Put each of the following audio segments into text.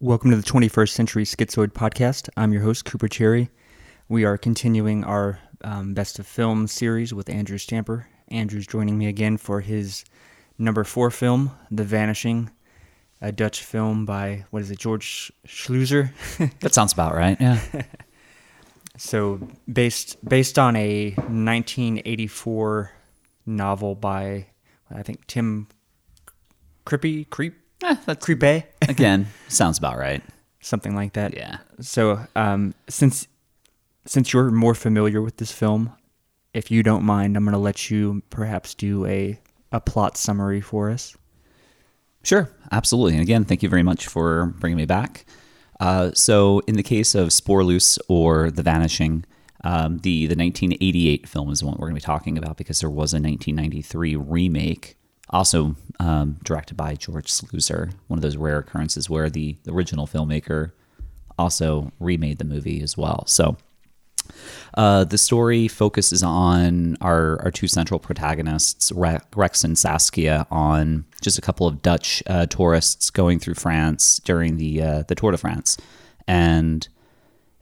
Welcome to the 21st Century Schizoid Podcast. I'm your host, Cooper Cherry. We are continuing our um, Best of Film series with Andrew Stamper. Andrew's joining me again for his number four film, The Vanishing, a Dutch film by, what is it, George Sluizer? That sounds about right. Yeah. so, based, based on a 1984 novel by, I think, Tim Crippy, Creep, Eh, that's Creepy, again sounds about right. something like that. Yeah. So, um, since since you're more familiar with this film, if you don't mind, I'm going to let you perhaps do a a plot summary for us. Sure, absolutely. And again, thank you very much for bringing me back. Uh, so, in the case of Spoorloos or The Vanishing, um, the the 1988 film is the one we're going to be talking about because there was a 1993 remake, also um, directed by George Sluizer. One of those rare occurrences where the, the original filmmaker also remade the movie as well. So, Uh, the story focuses on our, our two central protagonists, Rex and Saskia, on just a couple of Dutch uh, tourists going through France during the uh, the Tour de France, and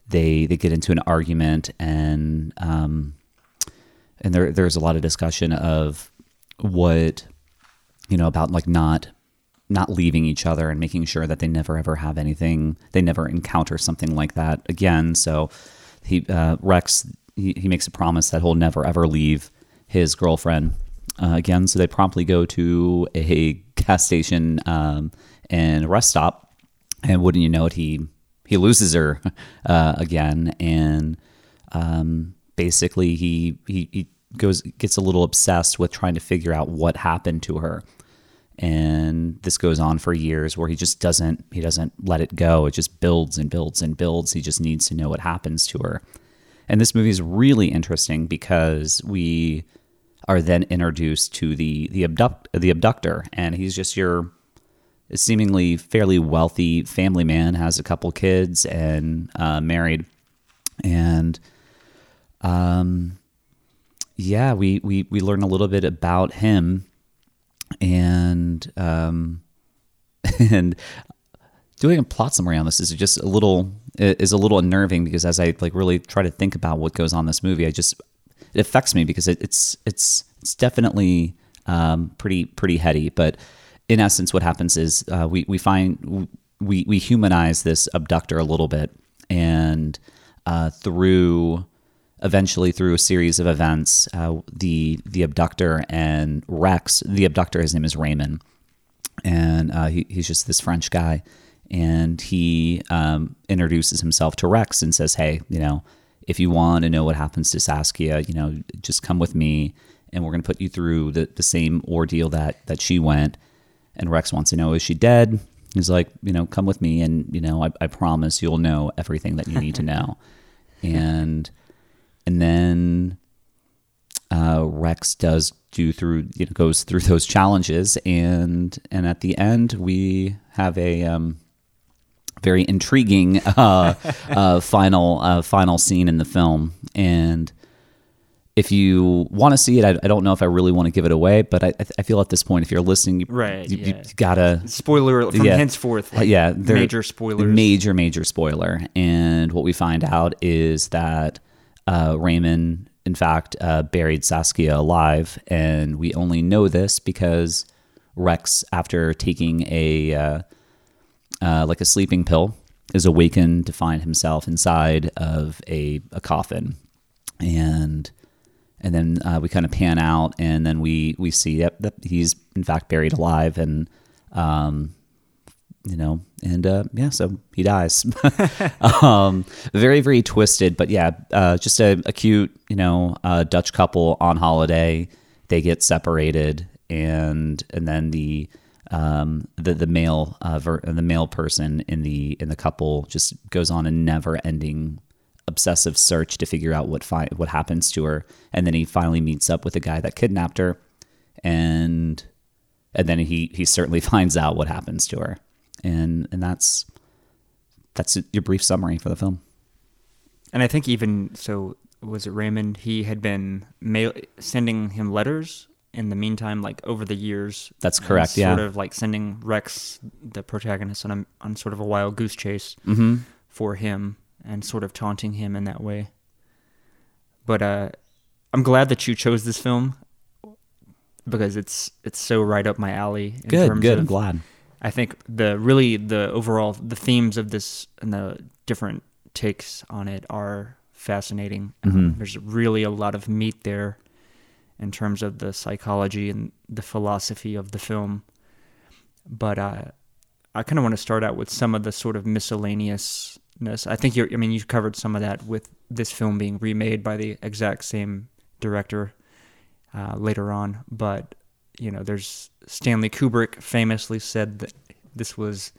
they they get into an argument, and um, and there there's a lot of discussion of what you know about like not not leaving each other and making sure that they never ever have anything they never encounter something like that again. So he uh, rex he, he makes a promise that he'll never ever leave his girlfriend uh, again. So they promptly go to a gas station um, and rest stop. And wouldn't you know it he he loses her uh, again. And um, basically he, he he goes gets a little obsessed with trying to figure out what happened to her and this goes on for years where he just doesn't he doesn't let it go. It just builds and builds and builds. He just needs to know what happens to her. And this movie is really interesting because we are then introduced to the the abduct the abductor. And he's just your seemingly fairly wealthy family man has a couple kids and uh, married. And um yeah we, we we learn a little bit about him and um and doing a plot summary on this is just a little is a little unnerving because as I like really try to think about what goes on in this movie, I just it affects me because it, it's it's it's definitely um, pretty pretty heady. But in essence, what happens is uh, we we find we we humanize this abductor a little bit, and uh, through eventually through a series of events, uh, the the abductor and Rex, the abductor, his name is Raymond, and uh, he, he's just this French guy, and he um, introduces himself to Rex and says, "Hey, you know, if you want to know what happens to Saskia, you know, just come with me, and we're going to put you through the the same ordeal that that she went." And Rex wants to know, "Is she dead?" He's like, "You know, come with me, and you know, I, I promise you'll know everything that you need to know." and and then uh, Rex does do through you know, goes through those challenges, and and at the end we have a um, very intriguing uh, uh, final uh, final scene in the film. And if you want to see it, I, I don't know if I really want to give it away, but I, I feel at this point, if you're listening, you, Right, you, yeah. you gotta Spoiler from Yeah. henceforth. like, yeah, they're- major spoilers. Major, major spoiler. And what we find out is that uh, Raymond, in fact, uh, buried Saskia alive, and we only know this because Rex, after taking a uh, uh, like a sleeping pill, is awakened to find himself inside of a, a coffin, and and then uh, we kind of pan out, and then we we see that he's in fact buried alive, and um, you know, and uh, yeah, so he dies. um, very, very twisted, but yeah, uh, just a, a cute, you know, uh, Dutch couple on holiday. They get separated, and and then the um, the the male uh, ver- the male person in the in the couple just goes on a never ending obsessive search to figure out what fi- what happens to her, and then he finally meets up with the guy that kidnapped her, and and then he he certainly finds out what happens to her, and and that's that's your brief summary for the film. And I think even so, was it Raymond? He had been mail sending him letters in the meantime, like over the years. That's correct, yeah. Sort of like sending Rex, the protagonist, on a, on sort of a wild goose chase Mm-hmm. for him and sort of taunting him in that way. But uh, I'm glad that you chose this film because it's it's so right up my alley. In Good, terms good. Of, I'm glad. I think the really the overall the themes of this and the different takes on it are fascinating. Um, Mhm. there's really a lot of meat there in terms of the psychology and the philosophy of the film. But uh, I kind of want to start out with some of the sort of miscellaneousness. I think you're. I mean, you've covered some of that with this film being remade by the exact same director uh, later on. But you know, there's Stanley Kubrick famously said that this was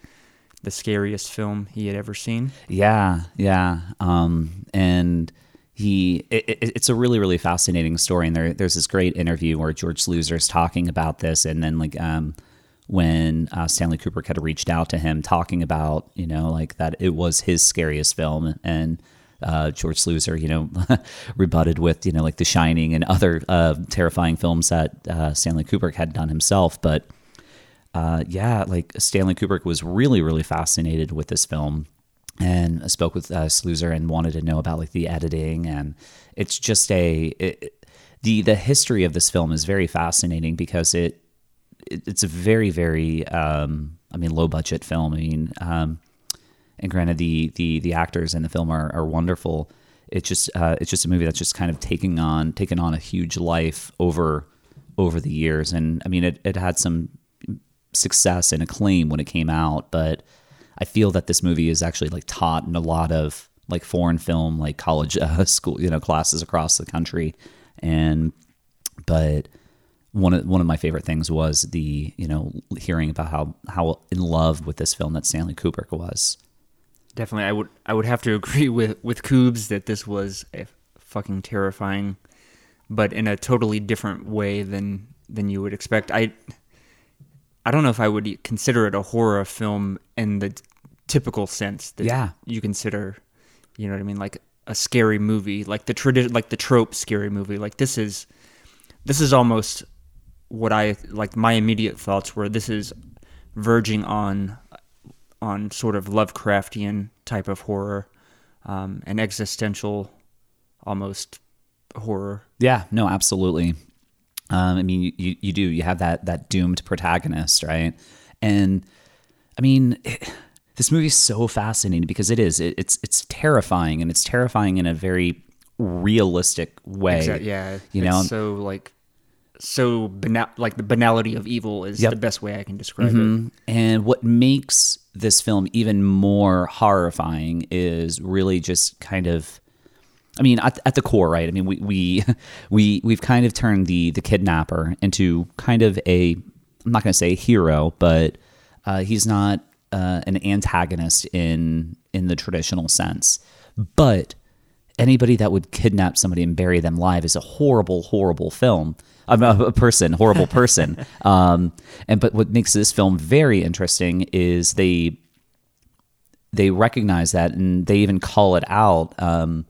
the scariest film he had ever seen. Yeah, yeah. Um, and he, it, it, it's a really, really fascinating story. And there, there's this great interview where George Sluizer is talking about this, and then like um, when uh, Stanley Kubrick had reached out to him, talking about you know like that it was his scariest film, and uh, George Sluizer, you know, rebutted with you know like The Shining and other uh, terrifying films that uh, Stanley Kubrick had done himself, but uh, yeah, like Stanley Kubrick was really, really fascinated with this film and spoke with uh, and wanted to know about like the editing and it's just a it, the the history of this film is very fascinating because it, it it's a very very um, I mean low budget film. I mean, um, and granted the the the actors in the film are, are wonderful. It's just uh, it's just a movie that's just kind of taking on taken on a huge life over over the years, and I mean it it had some success and acclaim when it came out, but I feel that this movie is actually like taught in a lot of like foreign film, like college uh, school, you know, classes across the country. And, but one of, one of my favorite things was the, you know, hearing about how, how in love with this film that Stanley Kubrick was. Definitely, I would I would have to agree with with Coobs that this was a fucking terrifying, but in a totally different way than than you would expect. I I don't know if I would consider it a horror film in the typical sense that Yeah. you consider, you know what I mean, like a scary movie, like the tradition, like the trope scary movie. Like this is this is almost what I like. My immediate thoughts were this is verging on on sort of Lovecraftian type of horror, um, an existential, almost horror. Yeah, no, absolutely. Um, I mean, you, you, do. You have that that doomed protagonist, right? And I mean, it, this movie is so fascinating because it is. It, it's it's terrifying, and it's terrifying in a very realistic way. Exact- yeah, you it's know. so like so banal, like the banality of evil is Yep. the best way I can describe it. Mhm. And what makes this film even more horrifying is really just kind of I mean, at, at the core, right? I mean, we we we we've kind of turned the the kidnapper into kind of a I'm not going to say hero, but uh, he's not uh, an antagonist in in the traditional sense. But anybody that would kidnap somebody and bury them live is a horrible, horrible film. I'm a, a person, horrible person. um, and but what makes this film very interesting is they they recognize that and they even call it out um,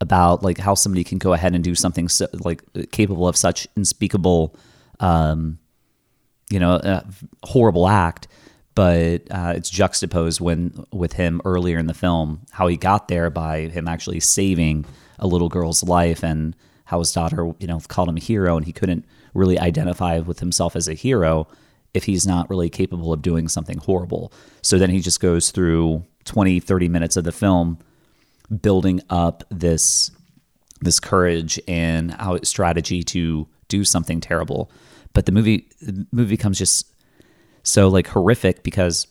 about like how somebody can go ahead and do something so, like capable of such unspeakable, um, you know, uh, horrible act. But uh, it's juxtaposed when with him earlier in the film how he got there by him actually saving a little girl's life and how his daughter, you know, called him a hero and he couldn't really identify with himself as a hero if he's not really capable of doing something horrible. So then he just goes through 20, 30 minutes of the film building up this this courage and how strategy to do something terrible. But the movie the movie becomes just so like horrific because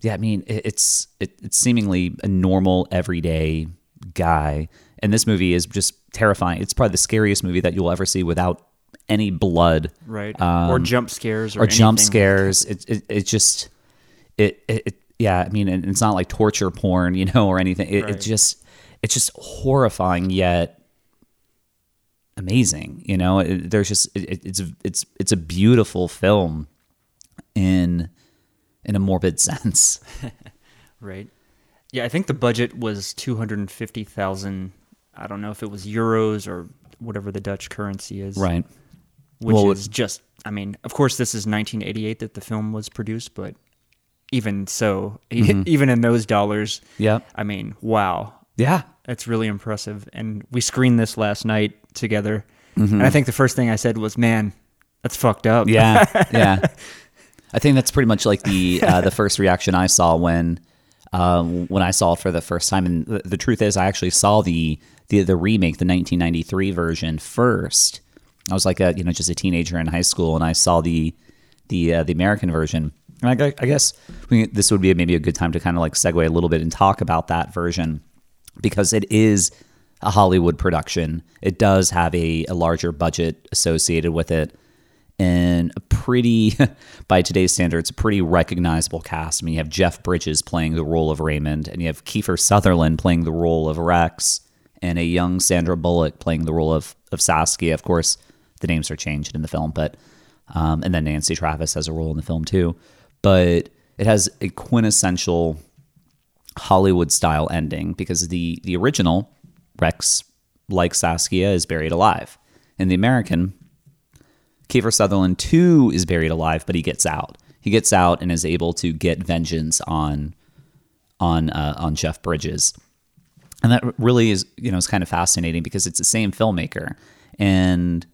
yeah, I mean it, it's it, it's seemingly a normal everyday guy and this movie is just terrifying. It's probably the scariest movie that you'll ever see without any blood Right. or jump scares or, Um, or jump scares. It, it it just it, it it yeah. I mean, it's not like torture porn, you know, or anything. It, Right. it just it's just horrifying yet amazing. You know, it, there's just it, it's it's it's a beautiful film in in a morbid sense. Right. Yeah, I think the budget was two hundred and fifty thousand. I don't know if it was euros or whatever the Dutch currency is. Right. which Well, is just. I mean, of course, this is 1988 that the film was produced, but even so, Mm-hmm. even in those dollars, Yep. I mean, wow, Yeah. that's really impressive. And we screened this last night together, Mm-hmm. and I think the first thing I said was, "Man, that's fucked up." Yeah, yeah. I think that's pretty much like the uh, the first reaction I saw when um, when I saw it for the first time. And the, the truth is, I actually saw the, the the remake, the 1993 version first. I was like a you know just a teenager in high school, and I saw the the uh, the American version. And I, I guess we, this would be maybe a good time to kind of like segue a little bit and talk about that version because it is a Hollywood production. It does have a, a larger budget associated with it and a pretty, by today's standards, a pretty recognizable cast. I mean, you have Jeff Bridges playing the role of Raymond, and you have Kiefer Sutherland playing the role of Rex, and a young Sandra Bullock playing the role of, of Saskia. Of course, the names are changed in the film, but um, and then Nancy Travis has a role in the film too. But it has a quintessential Hollywood style ending because the the original Rex, like Saskia, is buried alive. In the American, Kiefer Sutherland too is buried alive, but he gets out. He gets out and is able to get vengeance on on uh, on Jeff Bridges, and that really is you know is kind of fascinating because it's the same filmmaker and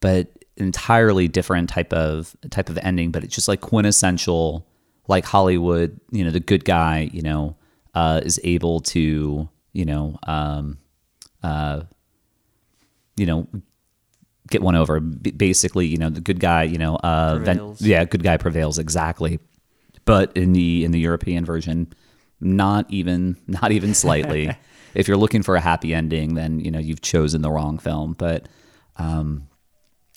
but entirely different type of type of ending. But it's just like quintessential, like Hollywood. You know, the good guy, you know, uh, is able to you know um, uh, you know get one over. B- basically, you know, the good guy, you know, uh, ven- yeah, good guy prevails exactly. But in the in the European version, not even not even slightly. if you're looking for a happy ending, then you know you've chosen the wrong film. But um,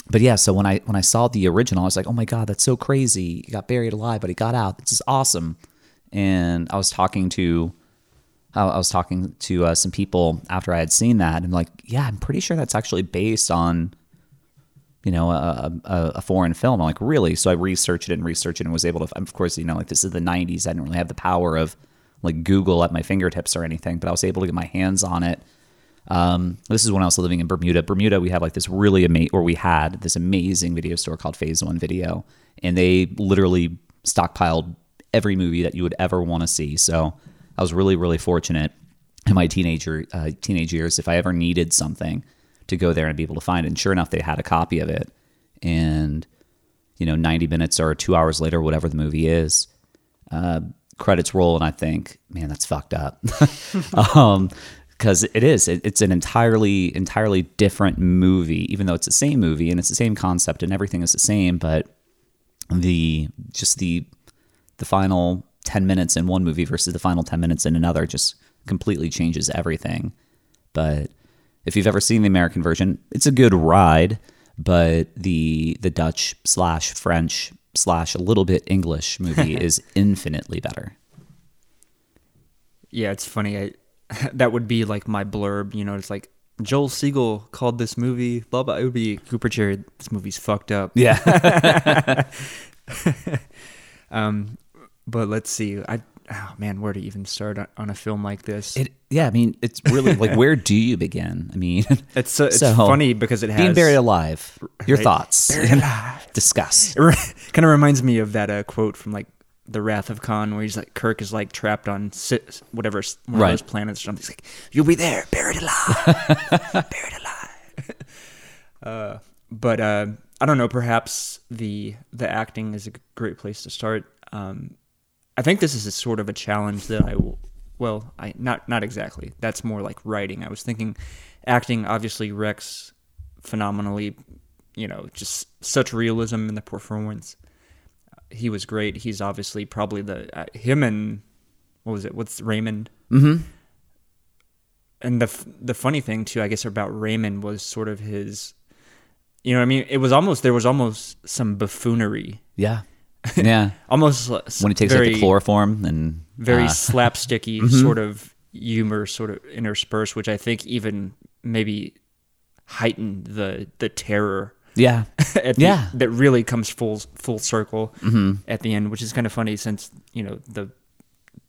but yeah, so when I when I saw the original, I was like, oh my god, that's so crazy. He got buried alive, but he got out. This is awesome. And I was talking to I was talking to uh, some people after I had seen that, and like, yeah, I'm pretty sure that's actually based on, you know, a, a, a foreign film. I'm like, really? So I researched it and researched it and was able to. Of course, you know, like this is the '90s. I didn't really have the power of like Google at my fingertips or anything, but I was able to get my hands on it. Um, this is when I was living in Bermuda. Bermuda, we have like this really amazing, or we had this amazing video store called Phase One Video, and they literally stockpiled every movie that you would ever want to see. So I was really, really fortunate in my teenager uh, teenage years. If I ever needed something, to go there and be able to find it. And sure enough, they had a copy of it. And you know, 90 minutes or two hours later, whatever the movie is, uh, credits roll, and I think, man, that's fucked up. um, because it is, it, it's an entirely, entirely different movie, even though it's the same movie and it's the same concept and everything is the same, but the just the the final 10 minutes in one movie versus the final 10 minutes in another just completely changes everything. But if you've ever seen the American version, it's a good ride, but the the Dutch slash French slash a little bit English movie is infinitely better. Yeah, it's funny. I that would be like my blurb. You know, it's like Joel Siegel called this movie blah blah. It would be Cooper Cherry. This movie's fucked up. Yeah. Um, but let's see. I oh man, where to even start on, on a film like this? It, yeah, I mean, it's really like where do you begin? I mean, it's so, it's So, funny because it has being buried alive. Your Right. thoughts? Buried alive. Discuss. It re- kind of reminds me of that uh, quote from like the Wrath of Khan, where he's like Kirk is like trapped on whatever one Right. of those planets. Or something. He's like, "You'll be there, buried alive, buried alive." uh, but uh, I don't know. Perhaps the the acting is a great place to start. Um, I think this is a sort of a challenge that I will. Well, I not not exactly. That's more like writing. I was thinking, acting. Obviously, Rex phenomenally. You know, just such realism in the performance. He was great. He's obviously probably the uh, him and what was it? What's Raymond? Mm-hmm. And the f- the funny thing too, I guess, about Raymond was sort of his. You know, what I mean, it was almost there was almost some buffoonery, Yeah. Yeah. almost when he takes very, like the chloroform and very uh, slapsticky sort of humor sort of interspersed, which I think even maybe heightened the the terror yeah. the, Yeah. that really comes full full circle Mm-hmm. at the end, which is kind of funny since you know the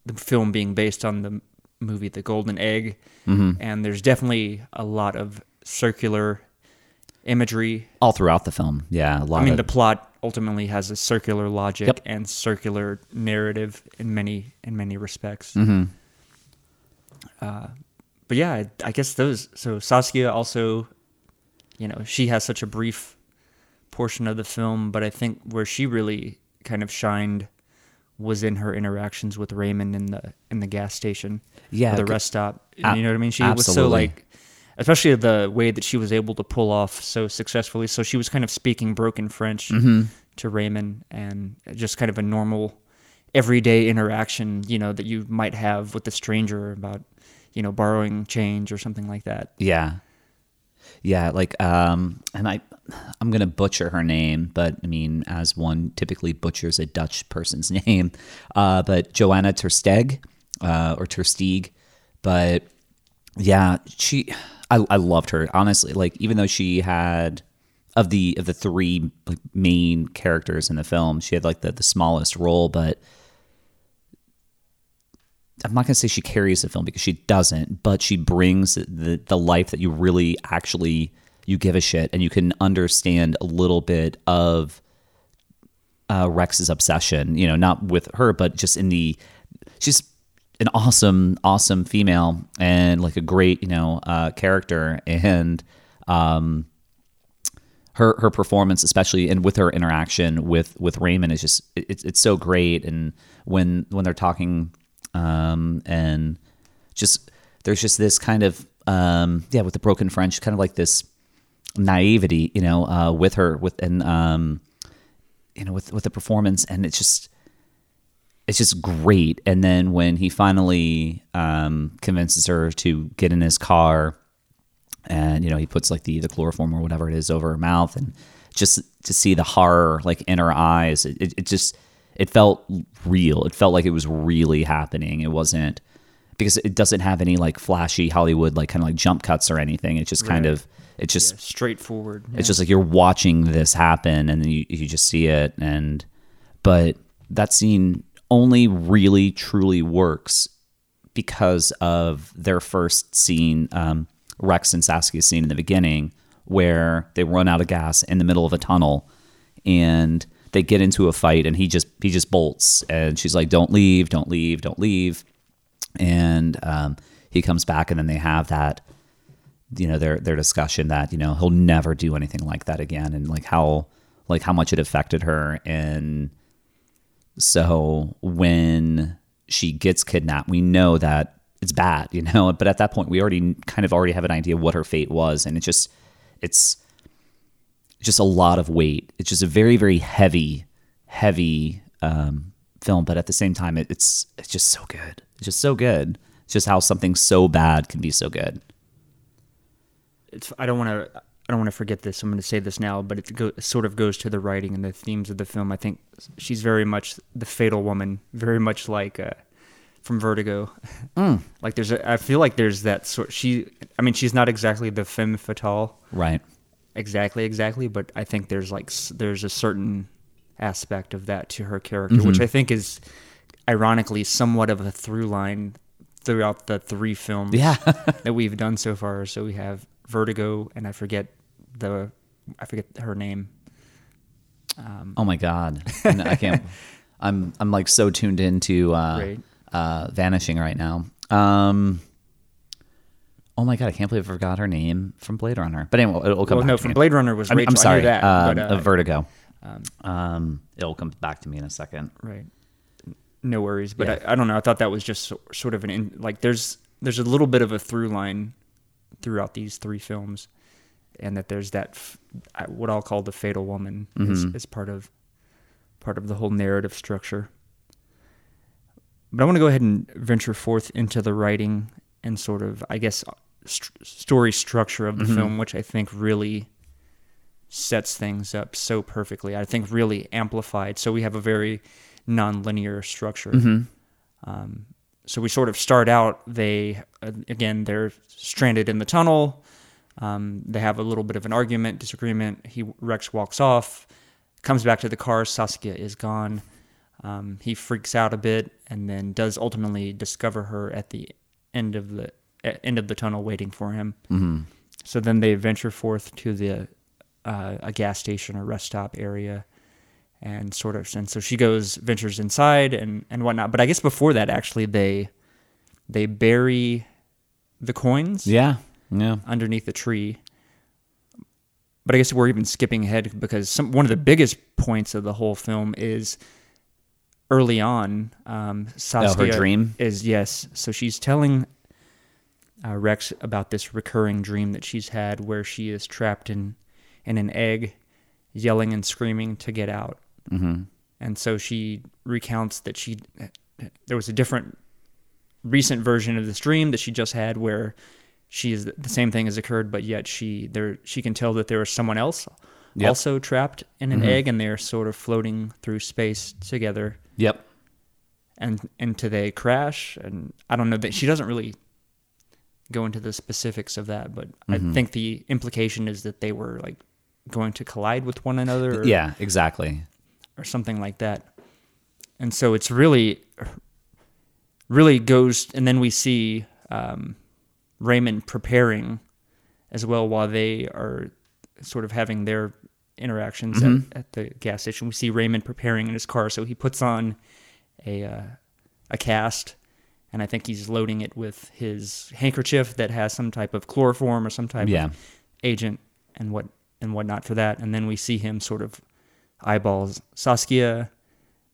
the film being based on the movie The Golden Egg, Mm-hmm. and there's definitely a lot of circular imagery. All throughout the film, yeah. A lot I mean, of the plot ultimately has a circular logic Yep. and circular narrative in many in many respects. Mm-hmm. Uh, but yeah, I, I guess those. So Saskia also, you know, she has such a brief portion of the film, but I think where she really kind of shined was in her interactions with Raymond in the in the gas station, Yeah, the rest stop. a- you know what I mean? She was so like, especially the way that she was able to pull off so successfully. So she was kind of speaking broken French Mm-hmm. to Raymond, and just kind of a normal, everyday interaction, you know, that you might have with a stranger about, you know, borrowing change or something like that. Yeah. Yeah, like um and I I'm going to butcher her name, but I mean as one typically butchers a Dutch person's name. Uh but Joanna Tersteg uh or Tersteeg, but yeah, she I I loved her honestly. Like even though she had of the of the three like main characters in the film, she had like the the smallest role, but I'm not to say she carries the film because she doesn't, but she brings the the life that you really actually you give a shit and you can understand a little bit of uh, Rex's obsession. You know, not with her, but just in the she's an awesome, awesome female and like a great you know uh, character and. Um, her her performance, especially and with her interaction with with Raymond, is just it's it's so great. And when when they're talking, um, and just there's just this kind of um, yeah, with the broken French, kind of like this naivety, you know, uh, with her with and um, you know with with the performance, and it's just it's just great. And then when he finally um, convinces her to get in his car and you know he puts like the the chloroform or whatever it is over her mouth and just to see the horror like in her eyes it, it, it just it felt real it felt like it was really happening it wasn't because it doesn't have any like flashy hollywood like kind of like jump cuts or anything it's just kind of it's just Yeah, straightforward. it's just like you're watching this happen and then you, you just see it and but that scene only really truly works because of their first scene um, rex and saskia's scene in the beginning where they run out of gas in the middle of a tunnel and they get into a fight and he just he just bolts and she's like don't leave don't leave don't leave. And um, he comes back and then they have that you know their their discussion that you know he'll never do anything like that again and like how like how much it affected her and so when she gets kidnapped we know that it's bad you know but at that point we already kind of already have an idea of what her fate was and it just it's just a lot of weight. It's just a very very heavy heavy um, film but at the same time it, it's it's just so good. It's just so good. It's just how something so bad can be so good. It's I don't want to I don't want to forget this. I'm going to say this now, but it, go, sort of goes to the writing and the themes of the film. I think she's very much the fatal woman, very much like uh, from Vertigo. like there's a, I feel like there's that sort. She, I mean, she's not exactly the femme fatale, right exactly, exactly, but I think there's like there's a certain aspect of that to her character, which I think is ironically somewhat of a through line throughout the three films Yeah. that we've done so far. So we have Vertigo, and I forget the I forget her name. Um, Oh my god, I can't. I'm I'm like so tuned into uh, Right. uh, vanishing right now. Um, oh my god, I can't believe I forgot her name from Blade Runner. But anyway, it'll come. well, back no, to from me. Blade Runner was I'm, Rachel. I'm sorry. That, um, but, uh, uh, Vertigo. Um, it'll come back to me in a second. right. No worries, but Yeah. I, I don't know. I thought that was just so, sort of an in, like there's there's a little bit of a through line throughout these three films, and that there's that what I'll call the fatal woman is, Mhm. is part of part of the whole narrative structure. But I want to go ahead and venture forth into the writing and sort of, I guess, st- story structure of the Mhm. film, which I think really sets things up so perfectly. I think really amplified. So we have a very non-linear structure. Mhm. Um, so we sort of start out. They uh, again, they're stranded in the tunnel. Um, they have a little bit of an argument, disagreement. He Rex walks off, comes back to the car. Saskia is gone. Um, he freaks out a bit, and then does ultimately discover her at the end of the end of the tunnel, waiting for him. Mhm. So then they venture forth to the uh, a gas station or rest stop area, and sort of. And so she goes, ventures inside and and whatnot. But I guess before that, actually, they they bury the coins Yeah. Yeah. underneath the tree. But I guess we're even skipping ahead because some one of the biggest points of the whole film is early on. Um, Saskia Oh, dream? is yes. So she's telling uh, Rex about this recurring dream that she's had, where she is trapped in in an egg, yelling and screaming to get out. Mm-hmm. And so she recounts that she there was a different recent version of this dream that she just had where she is the same thing has occurred, but yet she there she can tell that there is someone else Yep. also trapped in an Mhm. egg, and they're sort of floating through space together. Yep. And into they crash, and I don't know that she doesn't really go into the specifics of that, but Mhm. I think the implication is that they were like going to collide with one another. Or, Yeah. Exactly. or something like that. And so it's really, really goes, and then we see um, Raymond preparing as well while they are sort of having their interactions Mhm. at, at the gas station. We see Raymond preparing in his car, so he puts on a uh, a cast, and I think he's loading it with his handkerchief that has some type of chloroform or some type Yeah. of agent and what and whatnot for that. And then we see him sort of eyeballs Saskia,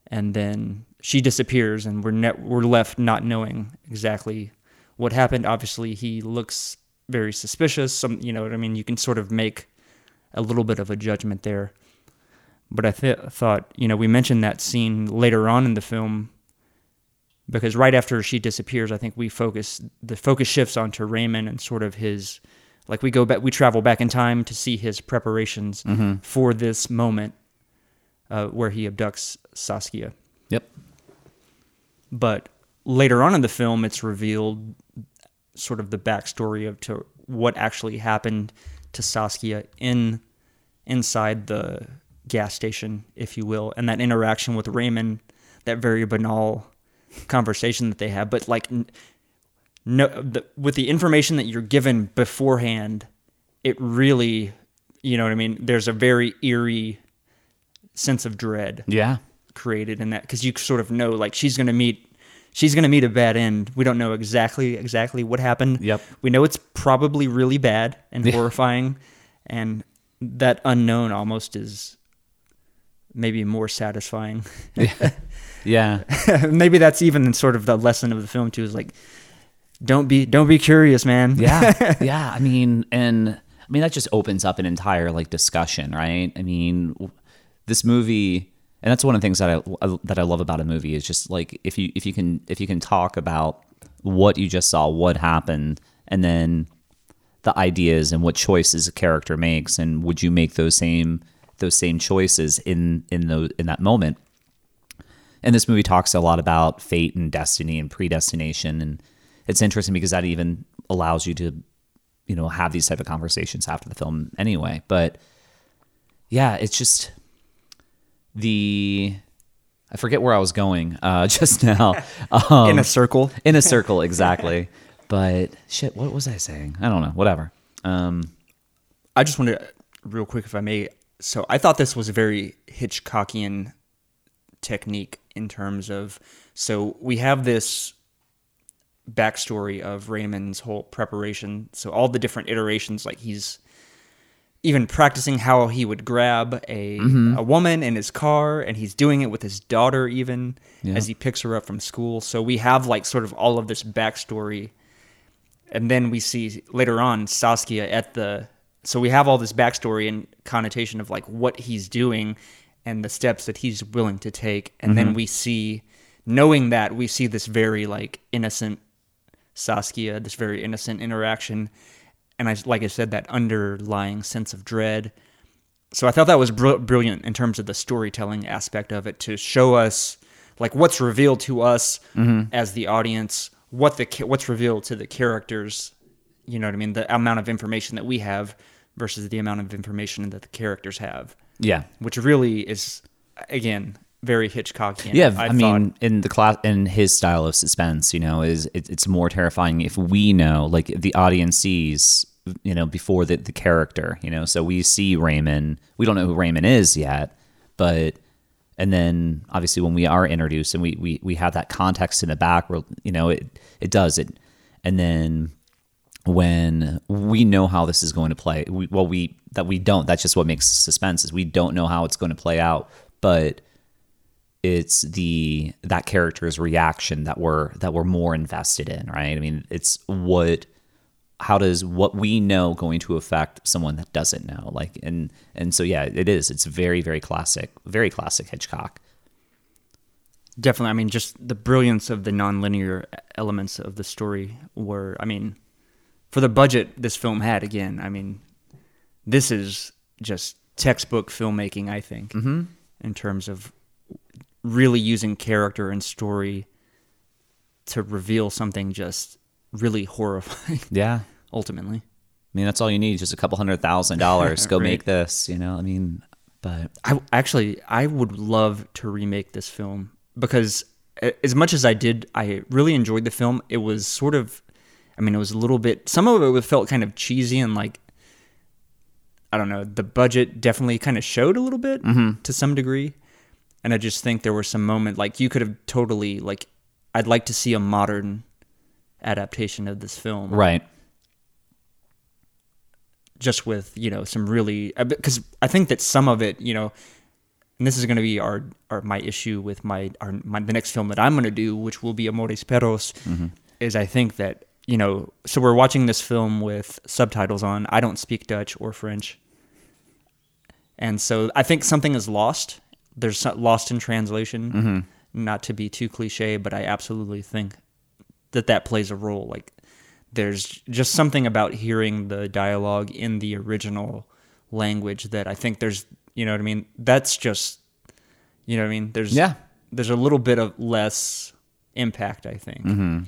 and then she disappears, and we're ne- we're left not knowing exactly what happened. Obviously, he looks very suspicious. Some, you know what I mean. You can sort of make a little bit of a judgment there. But I th- thought, you know, we mentioned that scene later on in the film because right after she disappears, I think we focus the focus shifts onto Raymond and sort of his like we go back we travel back in time to see his preparations Mm-hmm. for this moment uh, where he abducts Saskia. Yep. But later on in the film, it's revealed sort of the backstory of to what actually happened to Saskia in inside the gas station, if you will, and that interaction with Raymond, that very banal conversation that they have. But like, no, the, with the information that you're given beforehand, it really, you know what I mean. There's a very eerie sense of dread Yeah. created in that because you sort of know like she's gonna meet she's gonna meet a bad end. We don't know exactly exactly what happened. Yep. We know it's probably really bad and horrifying, and that unknown almost is maybe more satisfying. Yeah. yeah. maybe that's even sort of the lesson of the film too. Is like, don't be don't be curious, man. yeah yeah i mean and i mean that just opens up an entire like discussion right i mean this movie and that's one of the things that i that i love about a movie is just like if you if you can if you can talk about what you just saw what happened and then the ideas and what choices a character makes and would you make those same those same choices in in the in that moment. And this movie talks a lot about fate and destiny and predestination and it's interesting because that even allows you to you know have these type of conversations after the film anyway. But yeah it's just the i forget where i was going uh just now um, In a circle. in a circle exactly but shit what was i saying i don't know whatever um I just wanted to, real quick, if I may. So I thought this was a very Hitchcockian technique in terms of. So we have this backstory of Raymond's whole preparation. So all the different iterations, like he's even practicing how he would grab a mm-hmm. a woman in his car, and he's doing it with his daughter even Yeah. as he picks her up from school. So we have like sort of all of this backstory. And then we see later on Saskia at the so we have all this backstory and connotation of like what he's doing and the steps that he's willing to take. And then mm-hmm. we see knowing that we see this very like innocent Saskia this very innocent interaction and I like I said that underlying sense of dread so I thought that was br- brilliant in terms of the storytelling aspect of it to show us like what's revealed to us mm-hmm. as the audience, what the what's revealed to the characters. You know what I mean? The amount of information that we have versus the amount of information that the characters have, yeah which really is again very Hitchcockian. Yeah, I, thought. mean, in the class, in his style of suspense, you know, is it, it's more terrifying if we know, like the audience sees, you know, before the, the character, you know. So we see Raymond. We don't know who Raymond is yet, but and then obviously when we are introduced and we we, we have that context in the back where you know it it does it and then when we know how this is going to play we, well we that we don't that's just what makes suspense is we don't know how it's going to play out but it's the that character's reaction that we're that we're more invested in right i mean it's what how does what we know going to affect someone that doesn't know like and and so yeah it is it's very very classic very classic hitchcock Definitely. I mean, just the brilliance of the nonlinear elements of the story were, I mean, for the budget this film had, again, I mean, this is just textbook filmmaking, I think, mm-hmm. in terms of really using character and story to reveal something just really horrifying. Yeah. Ultimately. I mean, that's all you need, just a couple hundred thousand dollars. Go Right. make this, you know? I mean, but I actually I would love to remake this film because as much as I did, I really enjoyed the film. It was sort of, I mean, it was a little bit. Some of it felt kind of cheesy and like, I don't know. The budget definitely kind of showed a little bit mm-hmm. to some degree, and I just think there were some moments like you could have totally like. I'd like to see a modern adaptation of this film. Right. just with you know some really uh, because I think that some of it you know and this is going to be our, our my issue with my our my the next film that I'm going to do which will be Amores Perros mm-hmm. is I think that you know so we're watching this film with subtitles on. I don't speak Dutch or French. And so I think something is lost. There's lost in translation. Mm-hmm. Not to be too cliche but I absolutely think that that plays a role. Like there's just something about hearing the dialogue in the original language that I think there's you know what I mean? That's just you know what I mean? There's Yeah. there's a little bit of less impact I think mm-hmm.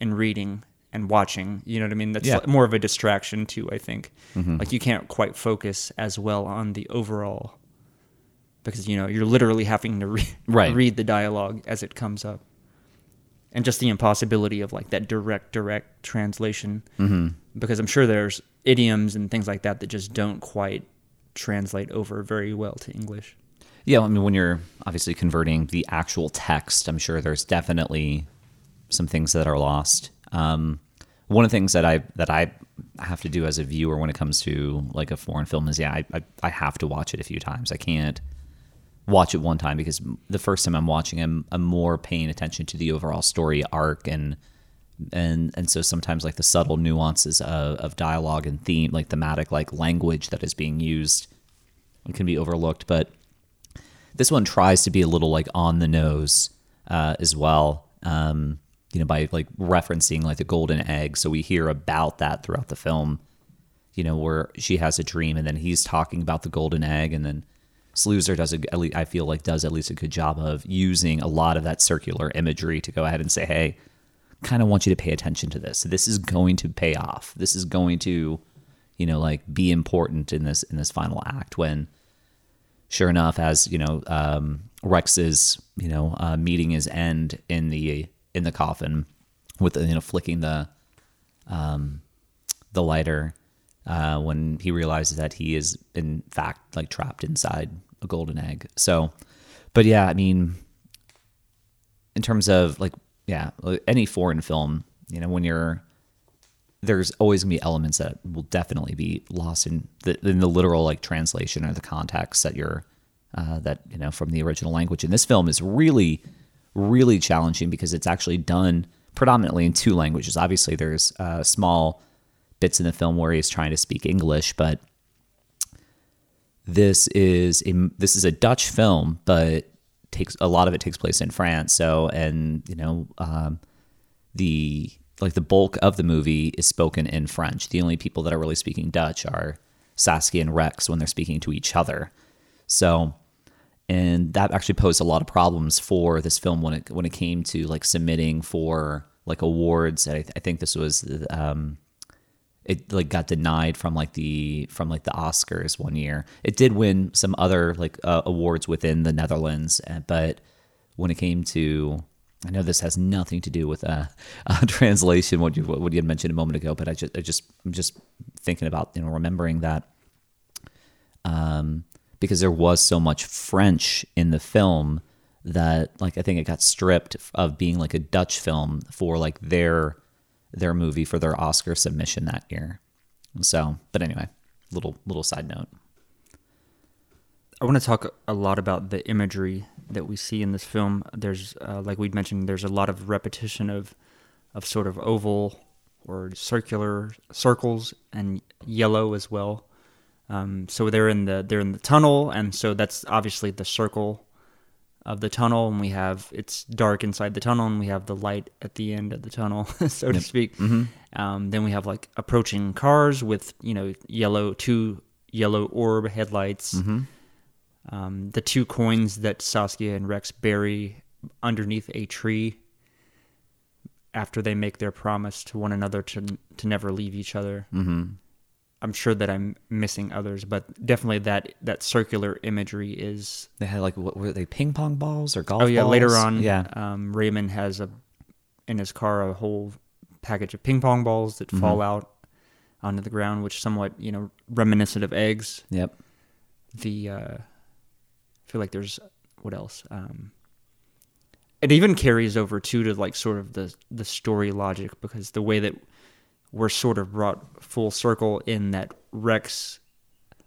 in reading and watching. You know what I mean? That's Yeah. more of a distraction too I think. Mm-hmm. Like you can't quite focus as well on the overall because you know you're literally having to re- Right. read the dialogue as it comes up and just the impossibility of like that direct direct translation mm-hmm. because i'm sure there's idioms and things like that that just don't quite translate over very well to english Yeah, I mean, when you're obviously converting the actual text, I'm sure there's definitely some things that are lost. Um, one of the things that I that I have to do as a viewer when it comes to like a foreign film is, yeah, I, I, I have to watch it a few times. I can't watch it one time because the first time I'm watching, I'm, I'm more paying attention to the overall story arc and and and so sometimes like the subtle nuances of, of dialogue and theme, like thematic, like language that is being used, can be overlooked. But this one tries to be a little like on the nose uh, as well. Um, you know, by like referencing like the golden egg. So we hear about that throughout the film. You know, where she has a dream, and then he's talking about the golden egg, and then Sluizer does a, at least I feel like does at least a good job of using a lot of that circular imagery to go ahead and say, hey, kind of want you to pay attention to this. This is going to pay off. This is going to, you know, like be important in this in this final act when sure enough, as you know, um, Rex is you know uh, meeting his end in the in the coffin with you know flicking the um, the lighter uh, when he realizes that he is in fact like trapped inside a golden egg. So, but yeah, I mean, in terms of like yeah, any foreign film, you know, when you're there's always gonna be elements that will definitely be lost in the in the literal like translation or the context that you're uh, that you know from the original language. And this film is really, really challenging because it's actually done predominantly in two languages. Obviously, there's uh, small bits in the film where he's trying to speak English, but this is a this is a Dutch film, but takes a lot of it takes place in France. So and you know um, the like the bulk of the movie is spoken in French. The only people that are really speaking Dutch are Saskia and Rex when they're speaking to each other. So and that actually posed a lot of problems for this film when it when it came to like submitting for like awards. I, I think this was um, it like got denied from like the from like the Oscars one year. It did win some other like uh, awards within the Netherlands, uh, but when it came to I know this has nothing to do with uh, uh translation what you what you had mentioned a moment ago, but I just I just I'm just thinking about you know remembering that um, because there was so much French in the film that like I think it got stripped of being like a Dutch film for like their their movie for their Oscar submission that year. So, but anyway, little little side note. I want to talk a lot about the imagery that we see in this film. There's, uh, like we'd mentioned, there's a lot of repetition of, of sort of oval or circular circles and yellow as well. Um, so they're in the they're in the tunnel, and so that's obviously the circle of the tunnel, and we have it's dark inside the tunnel, and we have the light at the end of the tunnel, so to speak. Um, then we have like approaching cars with you know yellow two yellow orb headlights. Um, the two coins that Saskia and Rex bury underneath a tree after they make their promise to one another to to never leave each other. Mm-hmm. I'm sure that I'm missing others, but definitely that that circular imagery is. They had like what were they ping pong balls or golf? Oh yeah, later on, yeah, Um, Raymond has a in his car a whole package of ping pong balls that fall out onto the ground, which somewhat you know reminiscent of eggs. yep. the uh I feel like there's what else um it even carries over too to like sort of the the story logic because the way that we're sort of brought full circle in that Rex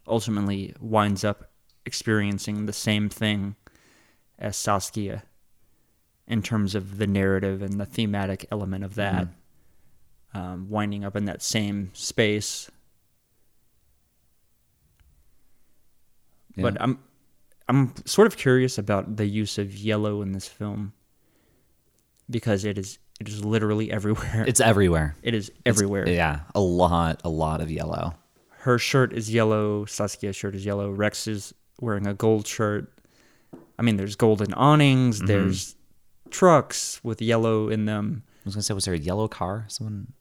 ultimately winds up experiencing the same thing as Saskia in terms of the narrative and the thematic element of that um, winding up in that same space Yeah. But I'm I'm sort of curious about the use of yellow in this film because it is it is literally everywhere. It's everywhere. it is everywhere. Yeah, a lot, a lot of yellow. Her shirt is yellow. Saskia's shirt is yellow. Rex is wearing a gold shirt. I mean, there's golden awnings. Mm-hmm. There's trucks with yellow in them. I was gonna say, was there a yellow car? Someone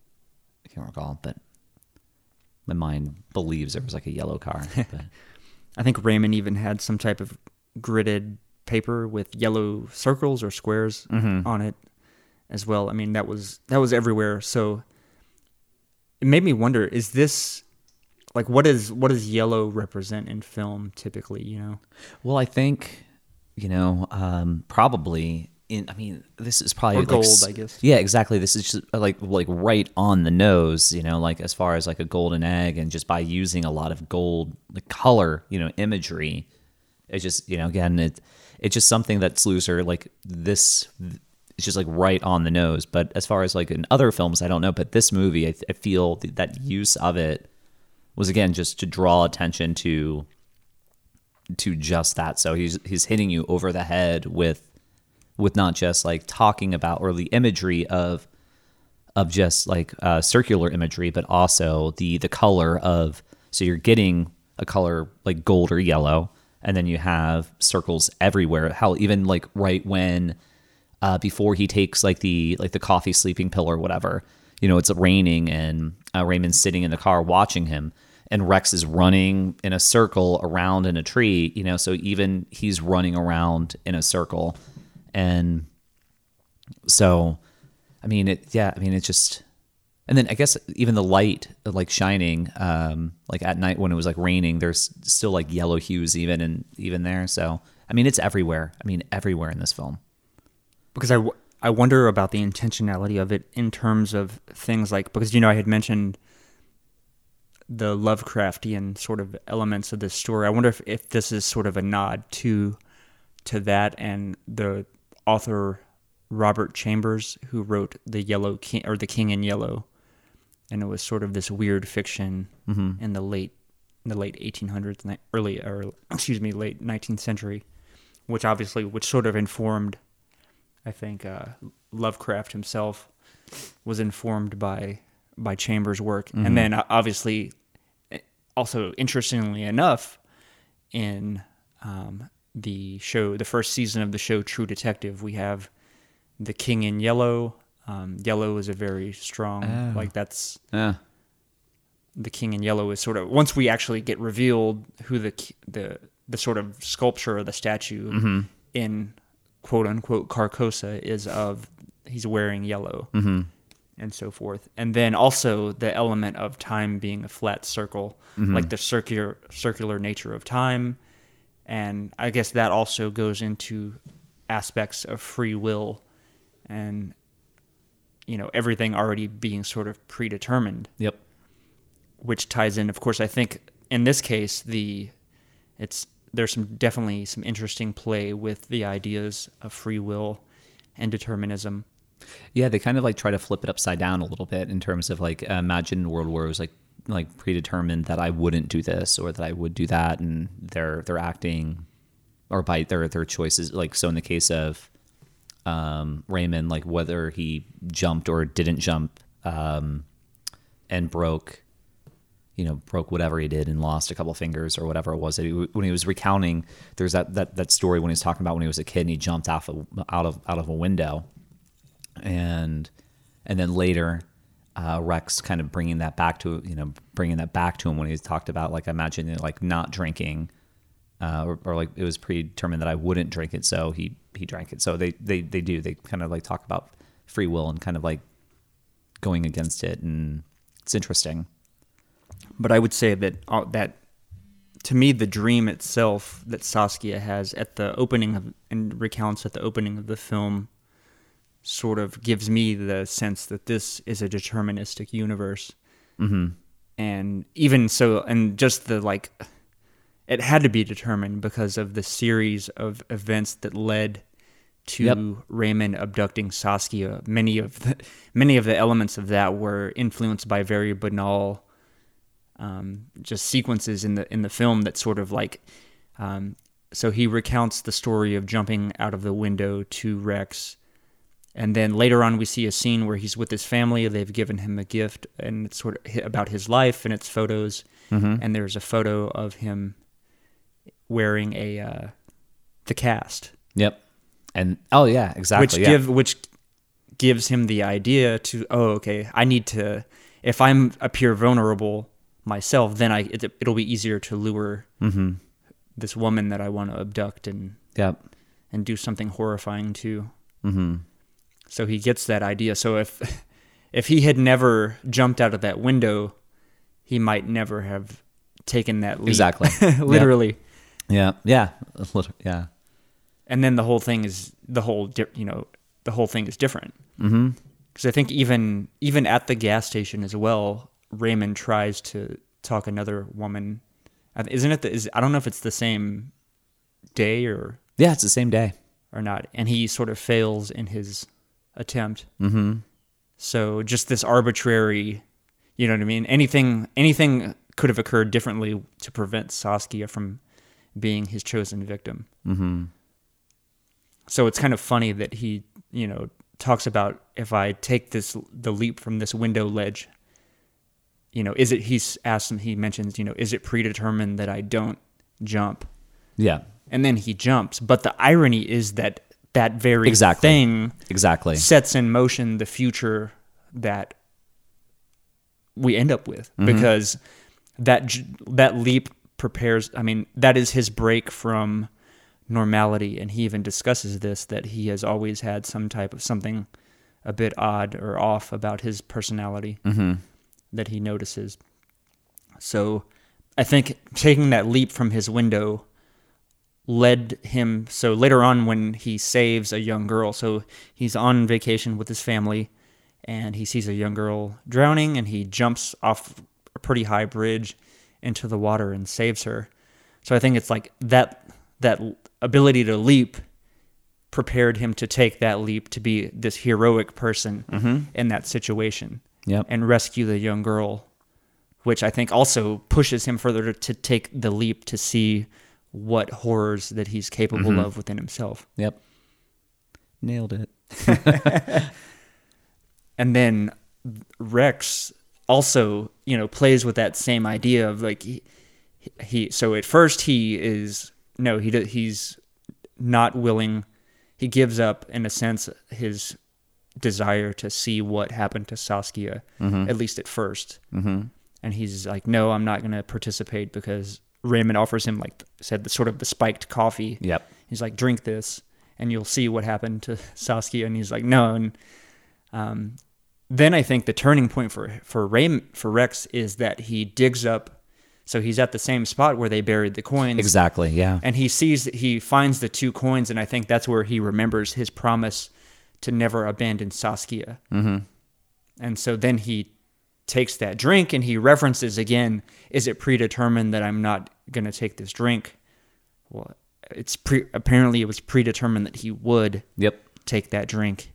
I can't recall, but my mind believes there was like a yellow car. I think Raymond even had some type of gridded paper with yellow circles or squares on it as well. I mean, that was that was everywhere. So it made me wonder: is this like what is what does yellow represent in film typically? You know, well, I think you know, um, probably in. I mean, this is probably Or like gold, I guess. Yeah, exactly. This is just uh, like like right on the nose. You know, like as far as like a golden egg, and just by using a lot of gold, the color, you know, imagery. It's just you know, again, it it's just something that Sluizer like this. It's just like right on the nose. But as far as like in other films, I don't know. But this movie, I, I feel th- that use of it was again just to draw attention to to just that. So he's he's hitting you over the head with with not just like talking about or the imagery of of just like uh, circular imagery, but also the the color of. So you're getting a color like gold or yellow, and then you have circles everywhere. How even like right when uh, before he takes like the like the coffee sleeping pill or whatever, you know, it's raining and uh, Raymond's sitting in the car watching him, and Rex is running in a circle around in a tree. You know, so even he's running around in a circle, and so I mean it. Yeah, I mean it's just. And then I guess even the light, like shining, um, like at night when it was like raining, there's still like yellow hues even and even there. So I mean, it's everywhere. I mean, everywhere in this film. Because I, w- I wonder about the intentionality of it in terms of things like because you know I had mentioned the Lovecraftian sort of elements of this story. I wonder if, if this is sort of a nod to to that and the author Robert Chambers who wrote the Yellow King or the King in Yellow, and it was sort of this weird fiction mm-hmm. in the late in the late 1800s, ni- early or excuse me, late 19th century, which obviously which sort of informed I think uh, Lovecraft himself was informed by by Chambers' work, and then uh, obviously, also interestingly enough, in um, the show, the first season of the show True Detective, we have the King in Yellow. Um, yellow is a very strong, Oh. like that's Yeah. the king in yellow is sort of once we actually get revealed who the the the sort of sculpture or the statue Mm-hmm. in quote unquote Carcosa is of he's wearing yellow Mm-hmm. and so forth. And then also the element of time being a flat circle, like the circular circular nature of time. And I guess that also goes into aspects of free will and you know everything already being sort of predetermined Yep. which ties in of course i think in this case the it's there's some definitely some interesting play with the ideas of free will and determinism Yeah, they kind of like try to flip it upside down a little bit in terms of like imagine a world where it was like like predetermined that I wouldn't do this or that I would do that, and they're they're acting or by their their choices. Like so, in the case of um, Raymond, like whether he jumped or didn't jump, um, and broke, you know, broke whatever he did and lost a couple fingers or whatever it was. When he was recounting, there's that, that that story when he was talking about when he was a kid and he jumped off of, out of out of a window. And and then later uh, Rex kind of bringing that back to you know bringing that back to him when he talked about like I imagine like not drinking uh, or, or like it was predetermined that I wouldn't drink it so he he drank it. So they they they do. They kind of like talk about free will and kind of like going against it. And it's interesting but i would say that uh, that to me the dream itself that saskia has at the opening of and recounts at the opening of the film sort of gives me the sense that this is a deterministic universe mm-hmm. and even so and just the like it had to be determined because of the series of events that led to Yep. Raymond abducting Saskia. Many of the many of the elements of that were influenced by very banal, um, just sequences in the in the film that sort of like. Um, so he recounts the story of jumping out of the window to Rex, and then later on we see a scene where he's with his family. They've given him a gift, and it's sort of about his life, and it's photos. And there's a photo of him wearing a uh, the cast, yep and oh yeah exactly which yeah. give which gives him the idea to oh okay I need to if I'm appear vulnerable myself then I it, it'll be easier to lure mm-hmm. this woman that I want to abduct and yep and do something horrifying to. mm-hmm. So he gets that idea. So if if he had never jumped out of that window, he might never have taken that leap. Exactly. Literally. yeah yeah yeah And then the whole thing is the whole di- you know the whole thing is different. mm-hmm. Because I think even even at the gas station as well, Raymond tries to talk another woman. Isn't it? The, is I don't know if it's the same day or yeah it's the same day or not, and he sort of fails in his attempt. mm-hmm. So just this arbitrary, you know what I mean? Anything anything could have occurred differently to prevent Saskia from being his chosen victim. Mm-hmm. So it's kind of funny that he, you know, talks about if I take this the leap from this window ledge, you know, is it he's asked him he mentions, you know, is it predetermined that I don't jump? yeah. And then he jumps, but the irony is that that very Exactly. thing exactly. sets in motion the future that we end up with. Because that that leap prepares i mean that is his break from normality. And he even discusses this that he has always had some type of something a bit odd or off about his personality. Mm-hmm. That he notices. So i think taking that leap from his window led him so later on when he saves a young girl so he's on vacation with his family and he sees a young girl drowning and he jumps off a pretty high bridge into the water and saves her. So i think it's like that that ability to leap prepared him to take that leap to be this heroic person mm-hmm. in that situation Yep. and rescue the young girl, which I think also pushes him further to, take the leap to see what horrors that he's capable mm-hmm. of within himself. Yep. Nailed it. And then Rex also, you know, plays with that same idea of like he, he so at first he is no, he he's not willing he gives up in a sense his desire to see what happened to Saskia at least at 1st Mm-hmm. and he's like, "No, I'm not going to participate because Raymond offers him like said the sort of the spiked coffee. Yep. He's like, "Drink this, and you'll see what happened to Saskia." And he's like, "No," and um, then I think the turning point for for Ray for Rex is that he digs up. So he's at the same spot where they buried the coins. Exactly. Yeah. And he sees he finds the two coins, and I think that's where he remembers his promise to never abandon Saskia. Mm-hmm. And so then he takes that drink and he references again, is it predetermined that I'm not going to take this drink? Well, it's pre apparently it was predetermined that he would Yep. take that drink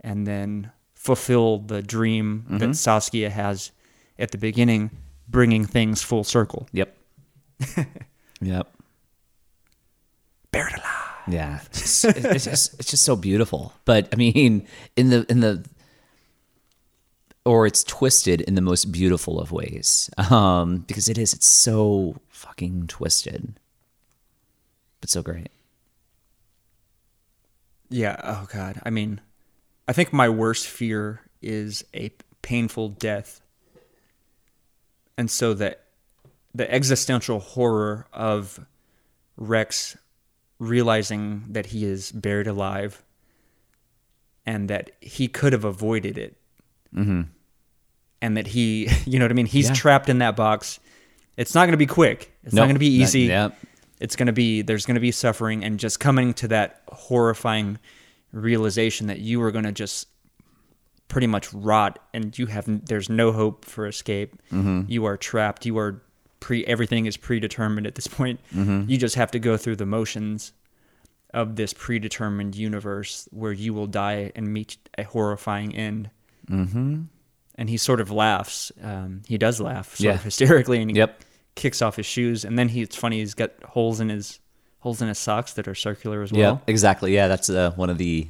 and then fulfill the dream Mm-hmm. that Saskia has at the beginning, bringing things full circle. Yep. yep. Alive. Yeah, it's just, it's just it's just so beautiful. But I mean, in the in the or it's twisted in the most beautiful of ways, um, because it is. It's so fucking twisted, but so great. Yeah. Oh God. I mean, I think my worst fear is a painful death, and so that the existential horror of Rex realizing that he is buried alive, and that he could have avoided it, mm-hmm. and that he, you know what I mean? He's Yeah. trapped in that box. It's not going to be quick. It's not going to be Not- easy yep. it's going to be there's going to be suffering and just coming to that horrifying realization that you are going to just pretty much rot and you have there's no hope for escape you are trapped you are pre everything is predetermined at this point you just have to go through the motions of this predetermined universe where you will die and meet a horrifying end mm-hmm. and he sort of laughs um, he does laugh sort Yeah. of hysterically and he Yep. kicks off his shoes, and then he, it's funny he's got holes in his holes in his socks that are circular as well. Yeah, exactly. Yeah, that's uh, one of the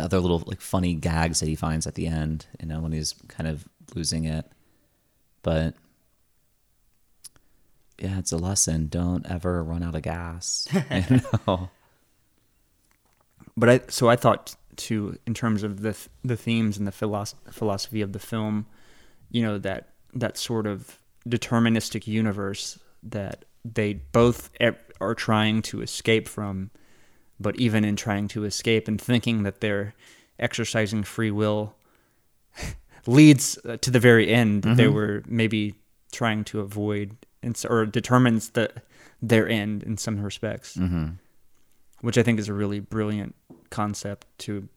other little like funny gags that he finds at the end. You know, when he's kind of losing it. But yeah, it's a lesson. Don't ever run out of gas. you know? But I so I thought too in terms of the the themes and the philos- philosophy of the film, you know that that sort of deterministic universe that they both are trying to escape from, but even in trying to escape and thinking that they're exercising free will leads uh, to the very end that they were maybe trying to avoid or determines the their end in some respects. Mm-hmm. Which I think is a really brilliant concept to,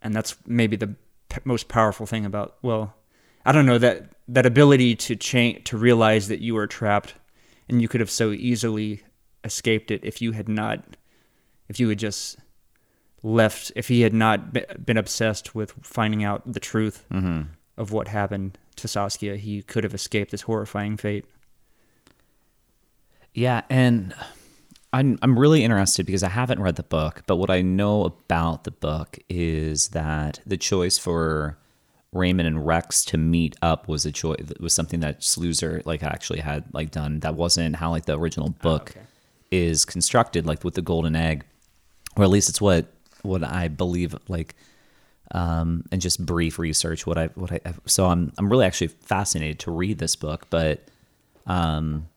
and that's maybe the p- most powerful thing about. Well, I don't know that that ability to change to realize that you are trapped, and you could have so easily escaped it if you had not, if you had just left, if he had not be- been obsessed with finding out the truth mm-hmm. of what happened to Saskia, he could have escaped this horrifying fate. Yeah, and I'm I'm really interested because I haven't read the book, but what I know about the book is that the choice for Raymond and Rex to meet up was a choice was something that Sluizer like actually had like done. That wasn't how like the original ah, book okay. is constructed, like with the golden egg, or at least it's what what I believe like um, and just brief research what I what I so I'm I'm really actually fascinated to read this book, but um,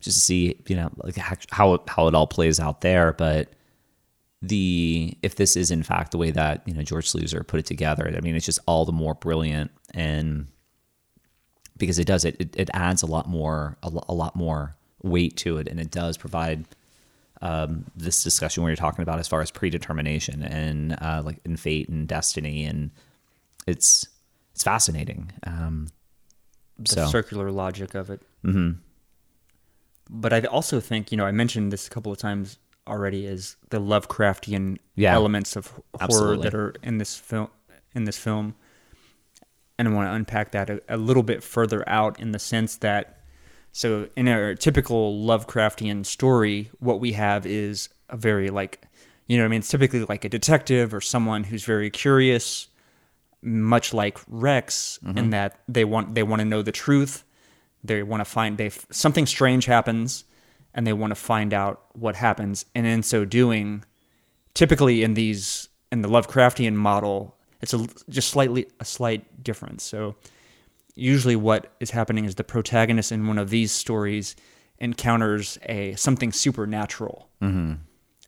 just to see you know like how it, how it all plays out there. But the if this is in fact the way that you know George Sluizer put it together, I mean it's just all the more brilliant and because it does it it, it adds a lot more a, a lot more weight to it, and it does provide um, this discussion where you're talking about as far as predetermination and uh, like in fate and destiny, and it's it's fascinating. Um, the so circular logic of it. Mm-hmm. But I also think, you know, I mentioned this a couple of times already, is the Lovecraftian Yeah. elements of horror Absolutely. that are in this film. In this film, and I want to unpack that a, a little bit further out in the sense that, so in a typical Lovecraftian story, what we have is a very like, you know, what I mean, it's typically like a detective or someone who's very curious, much like Rex, in mm-hmm. that they want they want to know the truth. They want to find they something strange happens, and they want to find out what happens. And in so doing, typically in these in the Lovecraftian model, it's a just slightly a slight difference. So usually, what is happening is the protagonist in one of these stories encounters a something supernatural.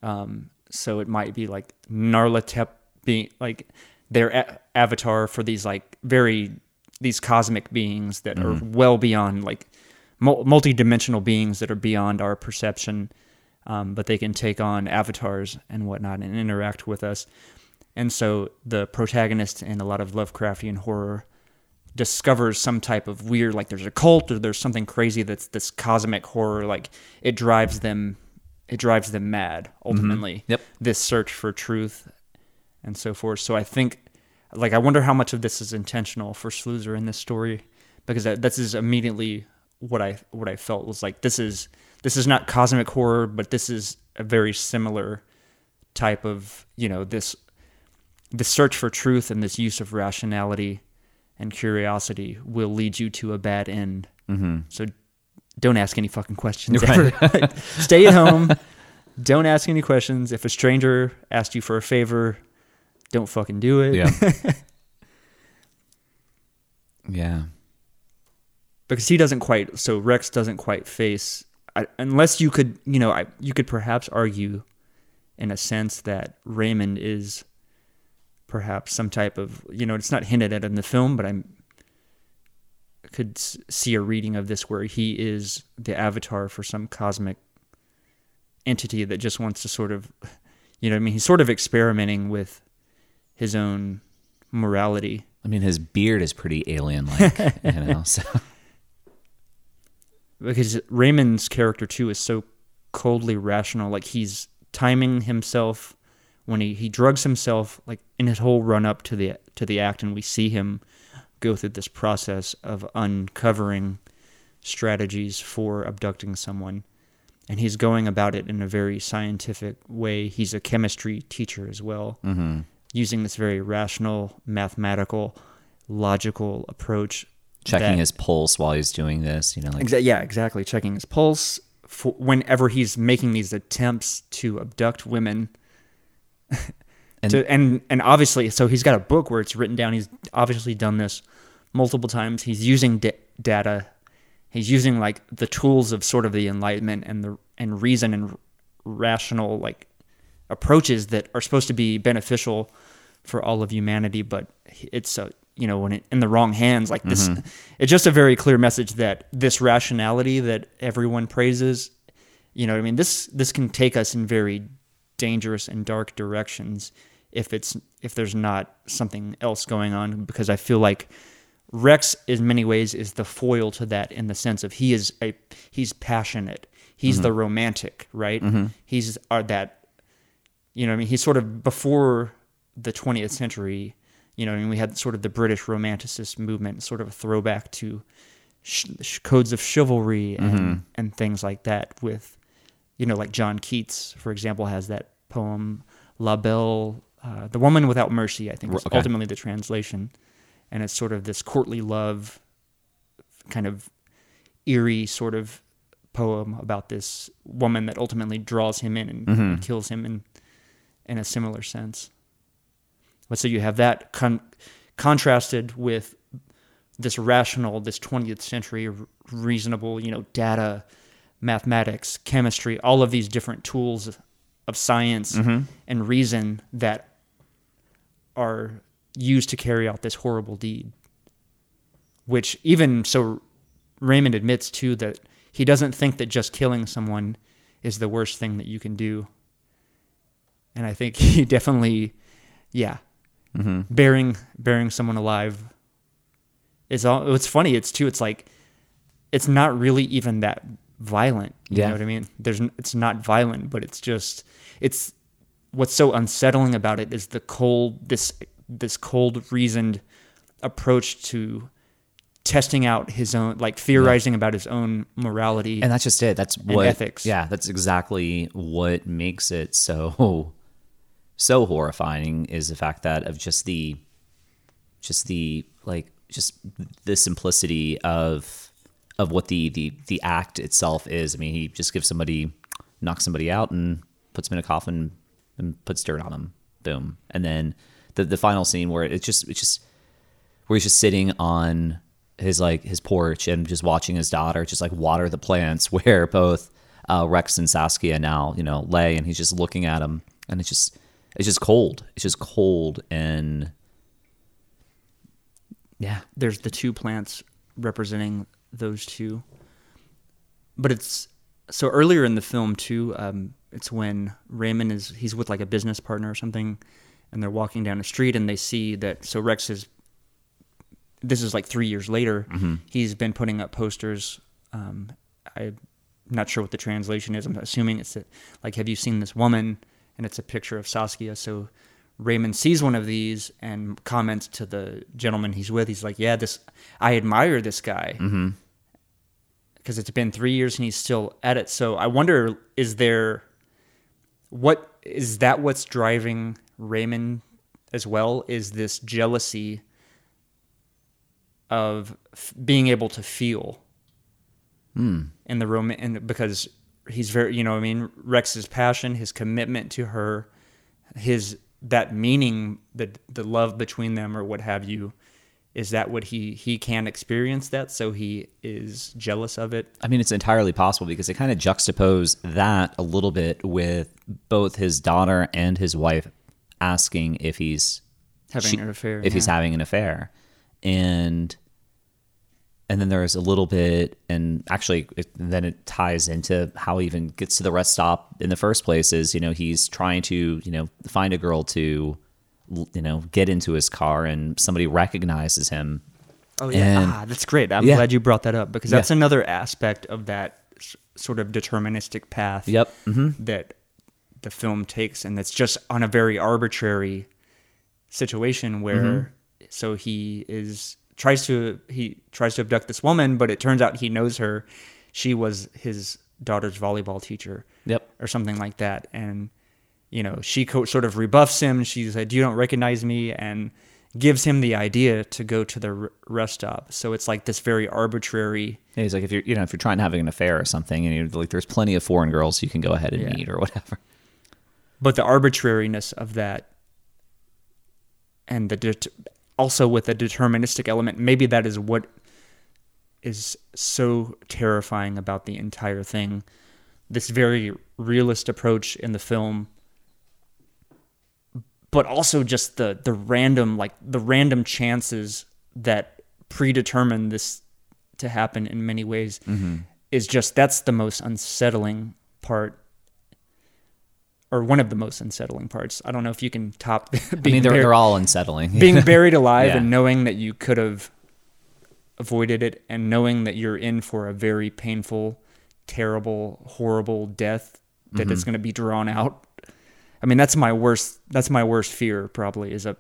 Um, so it might be like Nyarlathotep being like their a- avatar for these like very these cosmic beings that are Mm-hmm. well beyond like mul- multi-dimensional beings that are beyond our perception um, but they can take on avatars and whatnot and interact with us and so the protagonist in a lot of lovecraftian horror discovers some type of weird like there's a cult or there's something crazy that's this cosmic horror like it drives them it drives them mad mm-hmm. ultimately. Yep. this search for truth and so forth. So i think like i wonder how much of this is intentional for Sluizer in this story because that, this is immediately what i what i felt was like this is this is not cosmic horror but this is a very similar type of you know this the search for truth and this use of rationality and curiosity will lead you to a bad end. Mm-hmm. So don't ask any fucking questions. ever. Stay at home. Don't ask any questions. If a stranger asked you for a favor, don't fucking do it. Yeah. yeah. because he doesn't quite. So Rex doesn't quite face I, unless you could, you know, I, you could perhaps argue, in a sense, that Raymond is perhaps some type of, you know, it's not hinted at in the film, but I'm could see a reading of this where he is the avatar for some cosmic entity that just wants to sort of, you know, I mean, he's sort of experimenting with his own morality. I mean, his beard is pretty alien like, you know, so. because Raymond's character too is so coldly rational. Like he's timing himself when he, he drugs himself, like in his whole run up to the to the act, and we see him go through this process of uncovering strategies for abducting someone. And he's going about it in a very scientific way. He's a chemistry teacher as well, mm-hmm. using this very rational, mathematical, logical approach. Checking that- his pulse while he's doing this, you know, like Exa- yeah, exactly. Checking his pulse for whenever he's making these attempts to abduct women. And- To- and and obviously, so he's got a book where it's written down. He's obviously done this multiple times. He's using da- data. He's using like the tools of sort of the enlightenment and the and reason and rational like approaches that are supposed to be beneficial for all of humanity. But it's a you know when it in the wrong hands like this, mm-hmm. it's just a very clear message that this rationality that everyone praises, you know, what I mean this this can take us in very dangerous and dark directions if it's if there's not something else going on because I feel like Rex in many ways is the foil to that in the sense of he is a he's passionate. He's the mm-hmm. romantic, right? Mm-hmm. He's are that you know, I mean, he's sort of before the 20th century. You know, I mean, we had sort of the British Romanticist movement, sort of a throwback to sh- sh- codes of chivalry and mm-hmm. and things like that. With, you know, like John Keats, for example, has that poem La Belle, uh, the Woman Without Mercy. I think is Okay. ultimately the translation, and it's sort of this courtly love, kind of eerie sort of poem about this woman that ultimately draws him in and, and kills him in in a similar sense. But so you have that con- contrasted with this rational, this 20th century r- reasonable, you know, data, mathematics, chemistry, all of these different tools of science mm-hmm. and reason that are used to carry out this horrible deed. Which even so, Raymond admits too that he doesn't think that just killing someone is the worst thing that you can do. And I think he definitely, yeah, mm-hmm. burying burying someone alive is all. It's funny. It's too. It's like it's not really even that violent. You Yeah. know what I mean? There's it's not violent, but it's just it's what's so unsettling about it is the cold this this cold reasoned approach to testing out his own like theorizing about his own morality and that's just it. That's what ethics. Yeah, that's exactly what makes it so so horrifying is the fact that of just the just the like just the simplicity of of what the the the act itself is. I mean, he just gives somebody knocks somebody out and puts them in a coffin and puts dirt on them. Boom. And then the the final scene where it's just it's just where he's just sitting on his like his porch and just watching his daughter just like water the plants where both uh, Rex and Saskia now you know lay and he's just looking at him and it's just it's just cold it's just cold and Yeah. there's the two plants representing those two. But it's so earlier in the film too. Um, it's when Raymond is he's with like a business partner or something, and they're walking down the street and they see that. So Rex is. This is like three years later. He's been putting up posters. Um, I'm not sure what the translation is. I'm assuming it's that, like, have you seen this woman? And it's a picture of Saskia. So Raymond sees one of these and comments to the gentleman he's with. He's like, "Yeah, this I admire this guy mm-hmm. because it's been three years and he's still at it." So I wonder, is there what is that? What's driving Raymond as well? Is this jealousy of f- being able to feel hmm. in the rom and because he's very you know what I mean Rex's passion his commitment to her his that meaning the the love between them or what have you is that what he he can experience that so he is jealous of it? I mean, it's entirely possible because they kind of juxtapose that a little bit with both his daughter and his wife asking if he's having an affair if he's having an affair, and and then there's a little bit, and actually, it, then it ties into how he even gets to the rest stop in the first place. Is you know he's trying to you know find a girl to you know get into his car, and somebody recognizes him. Oh yeah, And- ah, that's great. I'm Yeah. glad you brought that up because Yeah. that's another aspect of that s- sort of deterministic path. Yep. hmm That the film takes, and that's just on a very arbitrary situation where, Mm-hmm. so he is tries to he tries to abduct this woman, but it turns out he knows her. She was his daughter's volleyball teacher Yep. or something like that. And, you know, she co- sort of rebuffs him. She's like, You don't recognize me. And gives him the idea to go to the rest stop. So it's like this very arbitrary. Yeah, he's like, if you're, you know, if you're trying to having an affair or something, and you're like, there's plenty of foreign girls you can go ahead and Yeah. meet or whatever. But the arbitrariness of that and the det- also with a deterministic element, maybe that is what is so terrifying about the entire thing. This very realist approach in the film, but also just the the random like the random chances that predetermine this to happen in many ways mm-hmm. is just that's the most unsettling part or one of the most unsettling parts. I don't know if you can top being I mean, they're, bur- they're all unsettling. being buried alive Yeah. and knowing that you could have avoided it and knowing that you're in for a very painful, terrible, horrible death that Mm-hmm. is going to be drawn out. I mean, that's my worst. That's my worst fear. Probably is a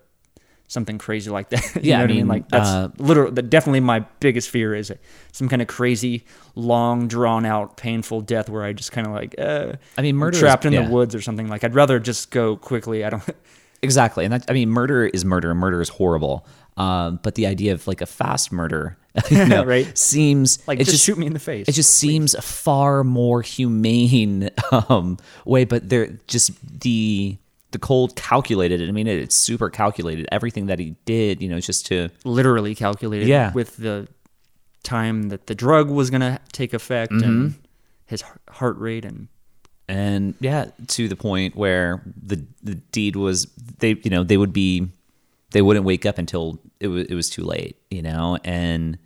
something crazy like that. you Yeah, know I what I mean, mean, like that's uh, literally that definitely my biggest fear is some kind of crazy, long, drawn out, painful death where I just kind of like, uh, I mean, murder is- trapped in yeah. the woods or something. Like I'd rather just go quickly. I don't. Exactly, and that, I mean, murder is murder. and Murder is horrible. Um, but the idea of like a fast murder, you know, Right. seems Like it just, shoot me in the face. It just seems a far more humane um, way, but they're just the the cold calculated. It. I mean, it's super calculated. Everything that he did, you know, just to literally calculated Yeah. with the time that the drug was going to take effect Mm-hmm. and his heart rate and and yeah, to the point where the the deed was they you know they would be they wouldn't wake up until it was it was too late, you know, and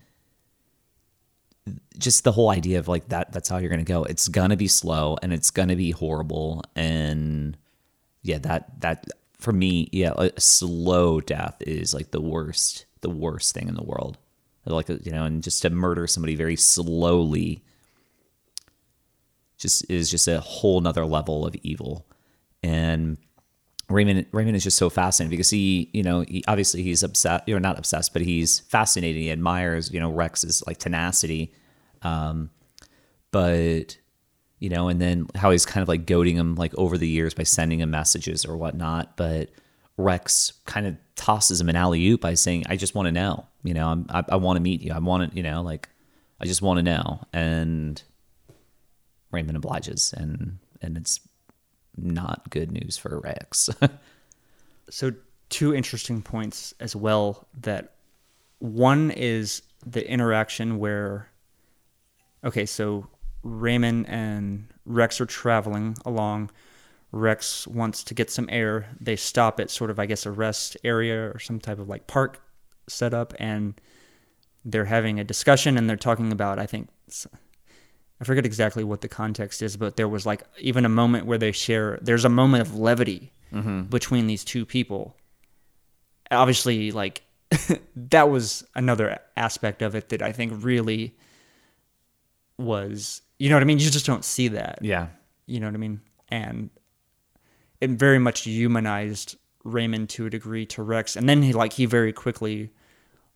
just the whole idea of like that that's how you're gonna go. It's gonna be slow and it's gonna be horrible and yeah, that that for me, yeah, a slow death is like the worst the worst thing in the world. Like you know, and just to murder somebody very slowly just is just a whole nother level of evil. And Raymond Raymond is just so fascinating because he, you know, he obviously he's obsessed, you're not obsessed, but he's fascinated. He admires, you know, Rex's like tenacity. Um, but you know, and then how he's kind of like goading him like over the years by sending him messages or whatnot. But Rex kind of tosses him an alley oop by saying, "I just want to know, you know, I'm, I, I want to meet you. I want to, you know, like, I just want to know." And Raymond obliges, and and it's not good news for Rex. so two interesting points as well that one is the interaction where okay so raymond and rex are traveling along rex wants to get some air they stop at sort of i guess a rest area or some type of like park setup, and they're having a discussion and they're talking about I think I forget exactly what the context is, but there was like even a moment where they share. There's a moment of levity Mm-hmm. between these two people. Obviously, like that was another aspect of it that I think really was. You know what I mean? You just don't see that. Yeah. You know what I mean? And it very much humanized Raymond to a degree to Rex. And then he like he very quickly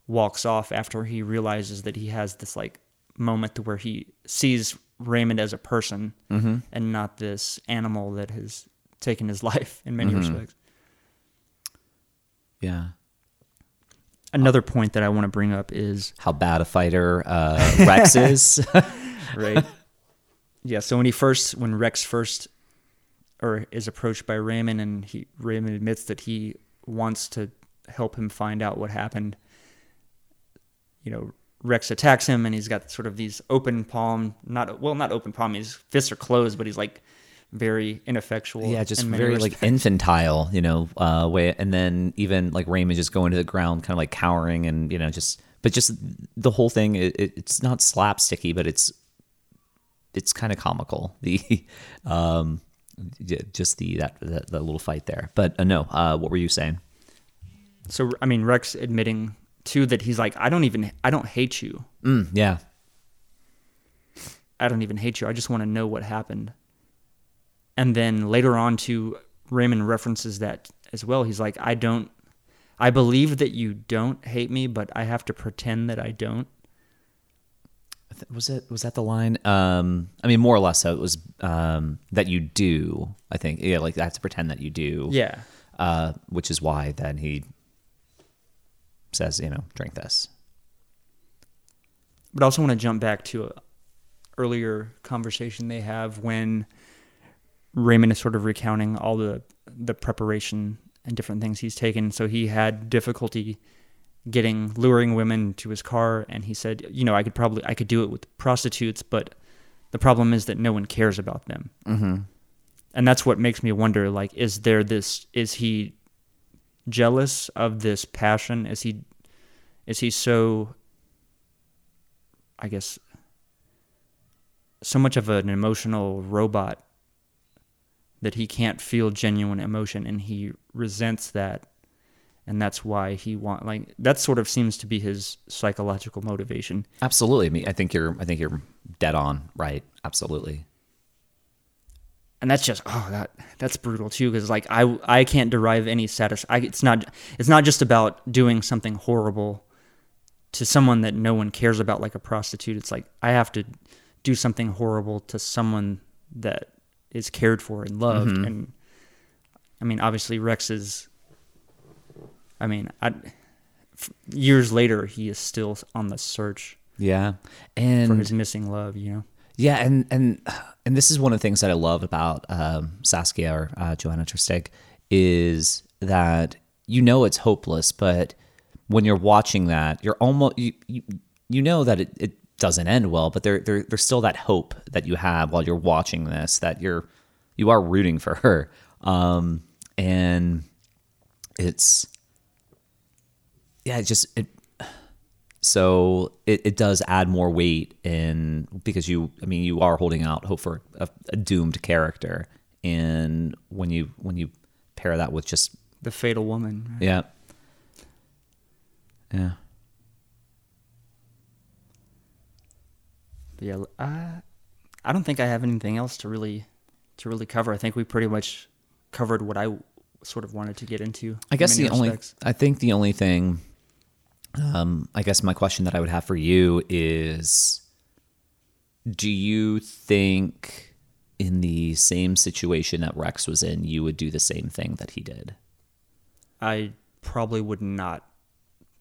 walks off after he realizes that he has this like moment to where he sees Raymond as a person and not this animal that has taken his life in many respects. Yeah. Another point that I want to bring up is How bad a fighter uh, Rex is. right. yeah. So when he first, when Rex first, or is approached by Raymond, and he Raymond admits that he wants to help him find out what happened. You know, Rex attacks him, and he's got sort of these open palm, not well, not open palm. His fists are closed, but he's like very ineffectual. yeah, just in very like infantile, you know, uh, way. And then even like Raymond just going to the ground, kind of like cowering, and you know, just but just the whole thing. It, it's not slapsticky, but it's it's kind of comical. The um, just the that, that that little fight there. But uh, no, uh, what were you saying? So I mean, Rex admitting too that he's like, I don't even, I don't hate you. Mm, yeah, I don't even hate you. I just want to know what happened. And then later on, to Raymond references that as well. He's like, I don't, I believe that you don't hate me, but I have to pretend that I don't. Was it was that the line? Um, I mean, more or less, so it was um, that you do. I think yeah, like I have to pretend that you do. Yeah. uh, which is why then he says, you know, drink this. But I also want to jump back to a earlier conversation they have when Raymond is sort of recounting all the the preparation and different things he's taken. So he had difficulty getting luring women to his car, and he said, you know, I could probably I could do it with prostitutes, but the problem is that no one cares about them. Mm-hmm. And that's what makes me wonder: like, is there this? Is he jealous of this passion? Is he is he so I guess so much of an emotional robot that he can't feel genuine emotion and he resents that and that's why he want like that sort of seems to be his psychological motivation Absolutely. I mean, I think you're, I think you're dead on, right? Absolutely. and that's just oh that that's brutal too because like I I can't derive any satis I, it's not it's not just about doing something horrible to someone that no one cares about like a prostitute it's like I have to do something horrible to someone that is cared for and loved mm-hmm. and I mean obviously Rex is I mean I f- years later he is still on the search Yeah. and for his missing love you know yeah, and and and this is one of the things that I love about um, Saskia or uh, Johanna ter Steege is that you know it's hopeless, but when you're watching that, you're almost you you, you know that it, it doesn't end well, but there, there there's still that hope that you have while you're watching this that you're you are rooting for her, um, and it's yeah, it just it so it, it does add more weight in because you i mean you are holding out hope for a, a doomed character and when you when you pair that with just the fatal woman right? yeah yeah But yeah, I, uh, I don't think I have anything else to really to really cover. I think we pretty much covered what I sort of wanted to get into. i guess the only i think the only thing um i guess my question that i would have for you is do you think in the same situation that rex was in you would do the same thing that he did I probably would not.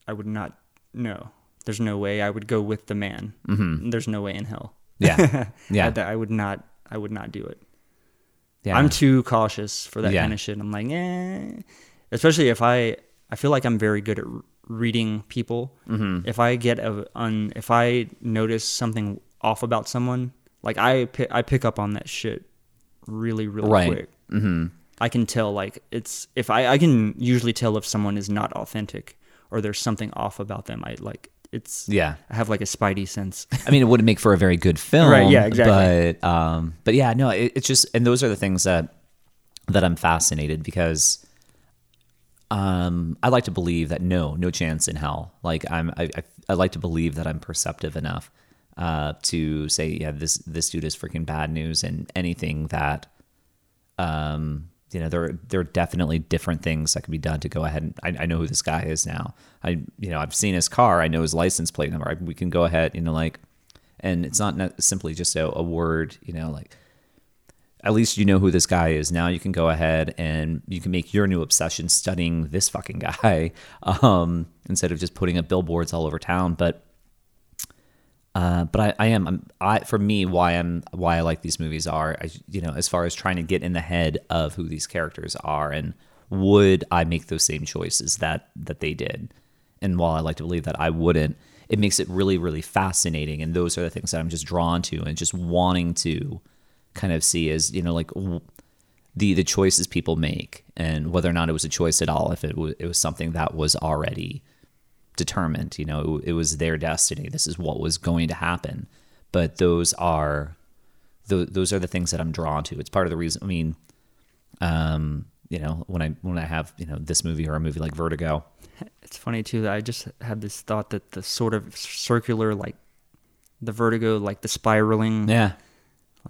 I would not. No, there's no way I would go with the man. Mm-hmm. There's no way in hell. yeah yeah I, I would not. I would not do it. yeah I'm too cautious for that Yeah. kind of shit. I'm like, eh. Especially if I, I feel like I'm very good at reading people. Mm-hmm. If I get a, un, if I notice something off about someone, like I, pick, I pick up on that shit really, really Right. quick. Mm-hmm. I can tell, like it's if I, I can usually tell if someone is not authentic or there's something off about them. I like it's Yeah. I have like a spidey sense. I mean, it wouldn't make for a very good film, Right, yeah, exactly. But um, but yeah, no, it, it's just, and those are the things that that I'm fascinated because um, I like to believe that no, no chance in hell. Like I'm, I, I, I like to believe that I'm perceptive enough uh, to say, yeah, this this dude is freaking bad news, and anything that um, you know, there there are definitely different things that can be done to go ahead and I, I know who this guy is now. I you know I've seen his car. I know his license plate number. I, we can go ahead, you know, like, and it's not simply just a, a word, you know, like. At least you know who this guy is. Now you can go ahead and you can make your new obsession studying this fucking guy um, instead of just putting up billboards all over town. But uh, but I, I am I'm, I for me why I'm why I like these movies are I, you know as far as trying to get in the head of who these characters are and would I make those same choices that that they did and while I like to believe that I wouldn't it makes it really really fascinating and those are the things that I'm just drawn to and just wanting to kind of see as you know like the the choices people make and whether or not it was a choice at all if it, w- it was something that was already determined. You know, it, it was their destiny. This is what was going to happen. But those are th- those are the things that I'm drawn to. It's part of the reason. I mean, um, you know, when I when I have you know this movie or a movie like Vertigo, it's funny too that I just had this thought that the sort of circular like the vertigo, like the spiraling, yeah,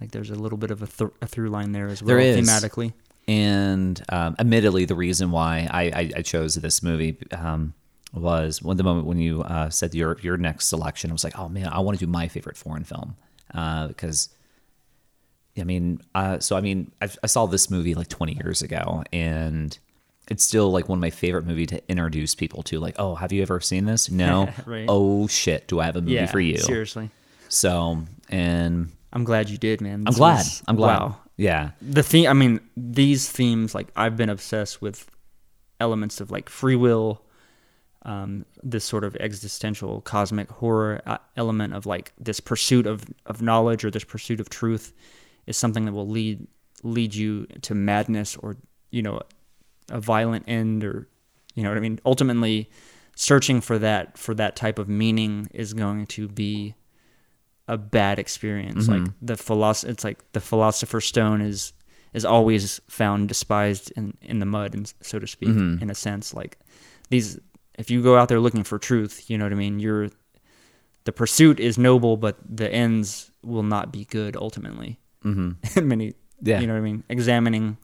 like there's a little bit of a, th- a through line there as well There is. thematically. and um, admittedly, the reason why I, I, I chose this movie um, was when the moment when you uh, said your your next selection, I was like, oh man, I want to do my favorite foreign film uh, because. I mean, uh, so I mean, I, I saw this movie like 20 years ago, and it's still like one of my favorite movie to introduce people to. Like, oh, have you ever seen this? No. Right. Oh shit, do I have a movie Yeah, for you? seriously. So, and I'm glad you did, man. I'm glad. was- I'm glad. Wow. Yeah. The theme, I mean, these themes, like I've been obsessed with elements of like free will, um, this sort of existential cosmic horror uh, element of like this pursuit of, of knowledge or this pursuit of truth is something that will lead lead you to madness or you know a violent end or you know what I mean. Ultimately, searching for that for that type of meaning is going to be a bad experience. Like the philosoph- it's like the philosopher's stone is is always found despised in in the mud, and so to speak, in a sense. Like these, if you go out there looking for truth, you know what I mean. You're the pursuit is noble, but the ends will not be good ultimately. Mm-hmm. Many, Yeah. you know what I mean. Examining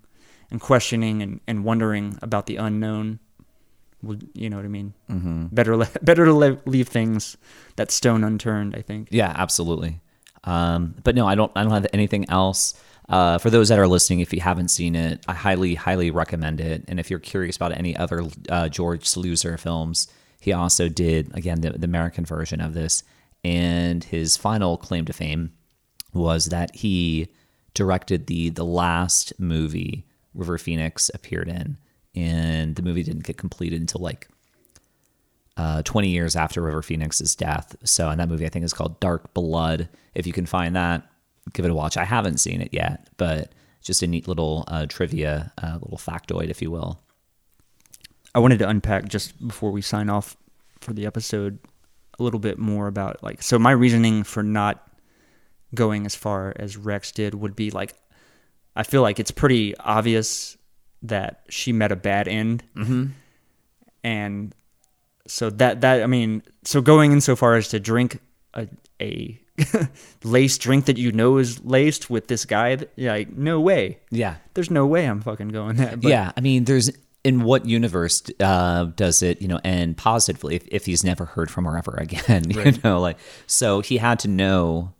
and questioning and, and wondering about the unknown. Would you know what I mean? Mm-hmm. Better le- better to le- leave things that stone unturned. I think. Yeah, absolutely. Um, but no, I don't. I don't have anything else. Uh, for those that are listening, if you haven't seen it, I highly, highly recommend it. And if you're curious about any other uh, George Sluizer films, he also did again the, the American version of this. And his final claim to fame was that he directed the the last movie River Phoenix appeared in, and the movie didn't get completed until like uh, 20 years after River Phoenix's death. So, and that movie I think is called Dark Blood. If you can find that, give it a watch. I haven't seen it yet, but just a neat little uh, trivia, uh, little factoid, if you will. I wanted to unpack just before we sign off for the episode a little bit more about like so my reasoning for not going as far as Rex did would be like I feel like it's pretty obvious that she met a bad end. Mm-hmm. And so that that I mean, so going in so far as to drink a a laced drink that you know is laced with this guy, that, like no way. Yeah. There's no way I'm fucking going that. But yeah. I mean, there's in what universe uh, does it, you know, end positively if, if he's never heard from her ever again, you know, like, so he had to know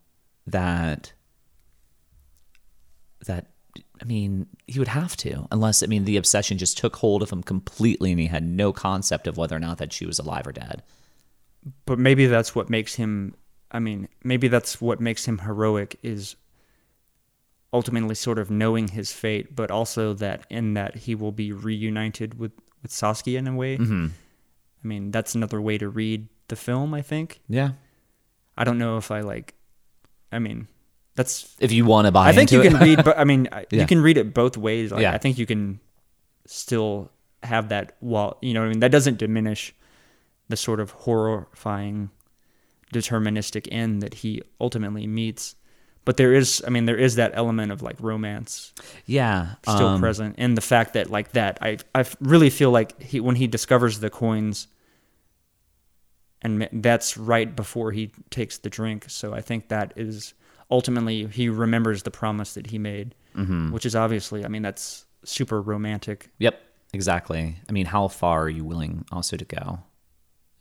that, that, I mean, he would have to, unless, I mean, the obsession just took hold of him completely and he had no concept of whether or not that she was alive or dead. but maybe that's what makes him i mean maybe that's what makes him heroic is ultimately sort of knowing his fate but also that in that he will be reunited with with Saskia in a way mm-hmm. i mean that's another way to read the film i think Yeah. i don't know if i like i mean that's If you want to buy i think you can it. read but i mean Yeah. you can read it both ways like, Yeah. i think you can still have that while you know what i mean that doesn't diminish the sort of horrifying deterministic end that he ultimately meets but there is i mean there is that element of like romance Yeah, still um, present and the fact that like that i i really feel like he when he discovers the coins and that's right before he takes the drink so i think that is ultimately he remembers the promise that he made Mm-hmm. which is obviously i mean that's super romantic Yep, exactly. I mean, how far are you willing also to go?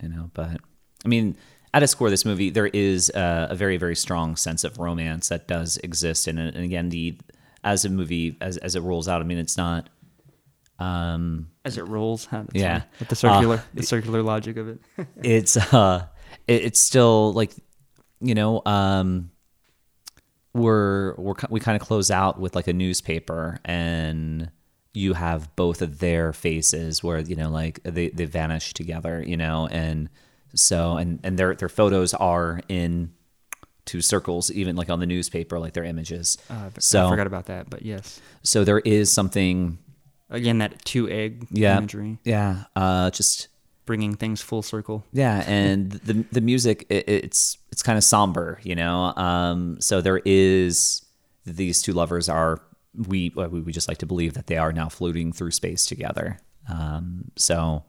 You know, but I mean, at its core, this movie there is a, a very, very strong sense of romance that does exist it. And again, the as a movie as as it rolls out, I mean, it's not. Um, as it rolls huh, Yeah. the circular Uh, the circular logic of it it's uh, it, it's still like, you know, um, we're we're we kind of close out with like a newspaper and you have both of their faces where you know like they they vanish together you know and so and and their their photos are in two circles even like on the newspaper like their images. Uh, i forgot about that but yes. so there is something again that two egg yeah. imagery. Yeah uh just bringing things full circle Yeah, and the the music it, it's it's kind of somber, you know. Um, so there is these two lovers are we we we just like to believe that they are now floating through space together. Um, so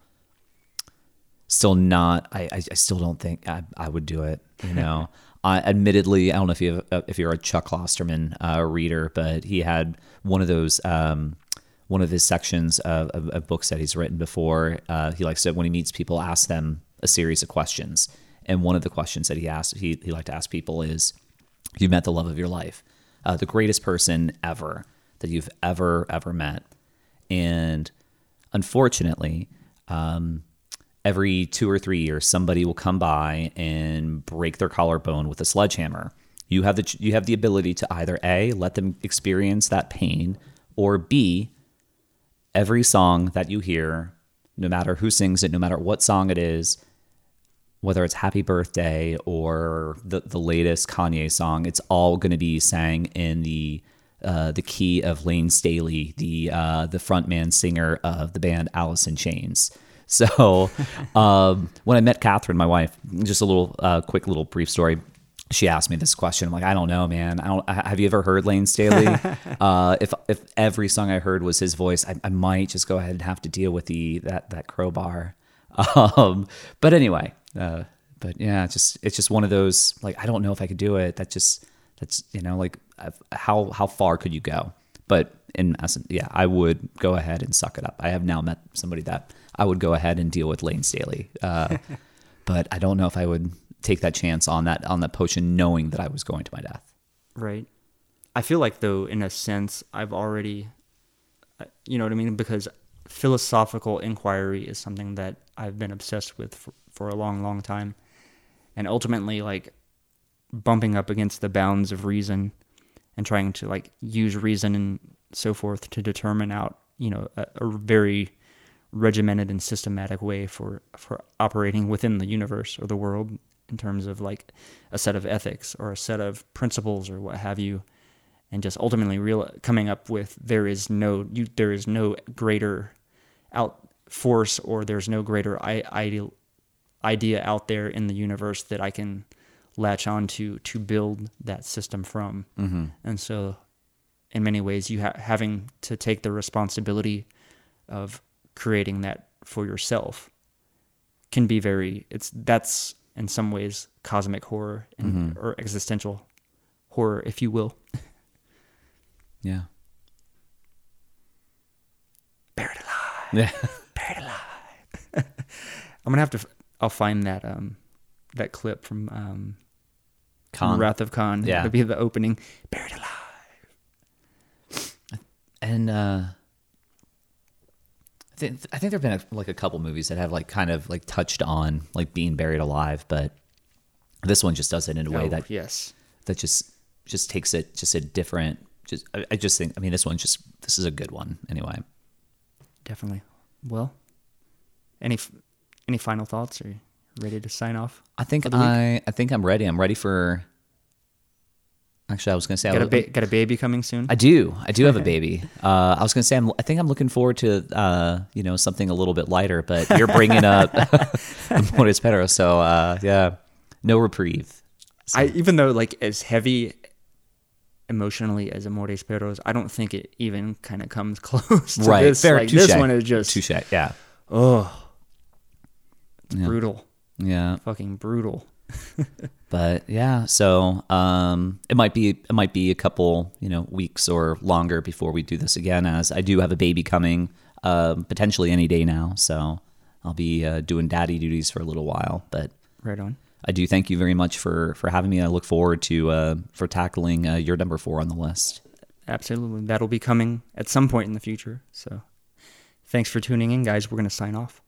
still not. I, I I still don't think I I would do it. You know. I, admittedly, I don't know if you have, if you're a Chuck Klosterman uh, reader, but he had one of those um, one of his sections of, of, of books that he's written before. Uh, he likes to when he meets people, ask them a series of questions, and one of the questions that he asked he he liked to ask people is, "You met the love of your life, uh, the greatest person ever that you've ever ever met," and unfortunately. Um, every two or three years somebody will come by and break their collarbone with a sledgehammer you have the you have the ability to either a let them experience that pain or b every song that you hear no matter who sings it no matter what song it is whether it's happy birthday or the, the latest kanye song it's all going to be sang in the uh, the key of Lane Staley, the uh, the frontman singer of the band Alice in Chains. So um, when I met Catherine, my wife, just a little uh, quick little brief story. She asked me this question. I'm like, I don't know, man. I don't. Have you ever heard Lane Staley? uh, if if every song I heard was his voice, I, I might just go ahead and have to deal with the that that crowbar. Um, but anyway, uh, but yeah, it's just it's just one of those like I don't know if I could do it. That just that's you know like how how far could you go? But in essence, yeah, I would go ahead and suck it up. I have now met somebody that I would go ahead and deal with Lane Staley, uh, but I don't know if I would take that chance on that on that potion, knowing that I was going to my death. Right. I feel like though, in a sense, I've already, uh, you know what I mean, because philosophical inquiry is something that I've been obsessed with for, for a long, long time, and ultimately, like bumping up against the bounds of reason and trying to like use reason and so forth to determine out, you know, a, a very regimented and systematic way for for operating within the universe or the world in terms of like a set of ethics or a set of principles or what have you and just ultimately real coming up with there is no you, there is no greater out force or there's no greater I, ideal idea out there in the universe that I can latch on to to build that system from mm-hmm. and so in many ways you ha- having to take the responsibility of creating that for yourself can be very it's that's in some ways cosmic horror and, or existential horror if you will Yeah. buried alive Yeah. buried alive i'm gonna have to I'll find that um that clip from um Khan. wrath of khan Yeah. it'll be the opening buried alive And uh, I think I think there've been a, like a couple movies that have like kind of like touched on like being buried alive, but this one just does it in a way Oh, that yes that just just takes it just a different. Just I, I just think I mean this one just this is a good one anyway. definitely well any f- any final thoughts are you ready to sign off I think? I I think I'm ready. I'm ready for Actually, I was going to say, Got I, a ba- got a baby coming soon. I do. I do have a baby. Uh, I was going to say, I'm, I think I'm looking forward to, uh, you know, something a little bit lighter, but you're bringing up Amores Perros. So, uh, yeah, no reprieve. I even though like as heavy emotionally as Amores Perros, I don't think it even kind of comes close to right. this. Fair. Like, touche. this one is just touche. Yeah. oh, it's Yeah. brutal, Yeah. fucking brutal. But yeah, so um, it might be it might be a couple you know weeks or longer before we do this again, as I do have a baby coming um, potentially any day now. So I'll be uh, doing daddy duties for a little while. But Right on. I do thank you very much for for having me. I look forward to uh, for tackling uh, your number four on the list. Absolutely, that'll be coming at some point in the future. So, thanks for tuning in, guys. We're gonna sign off.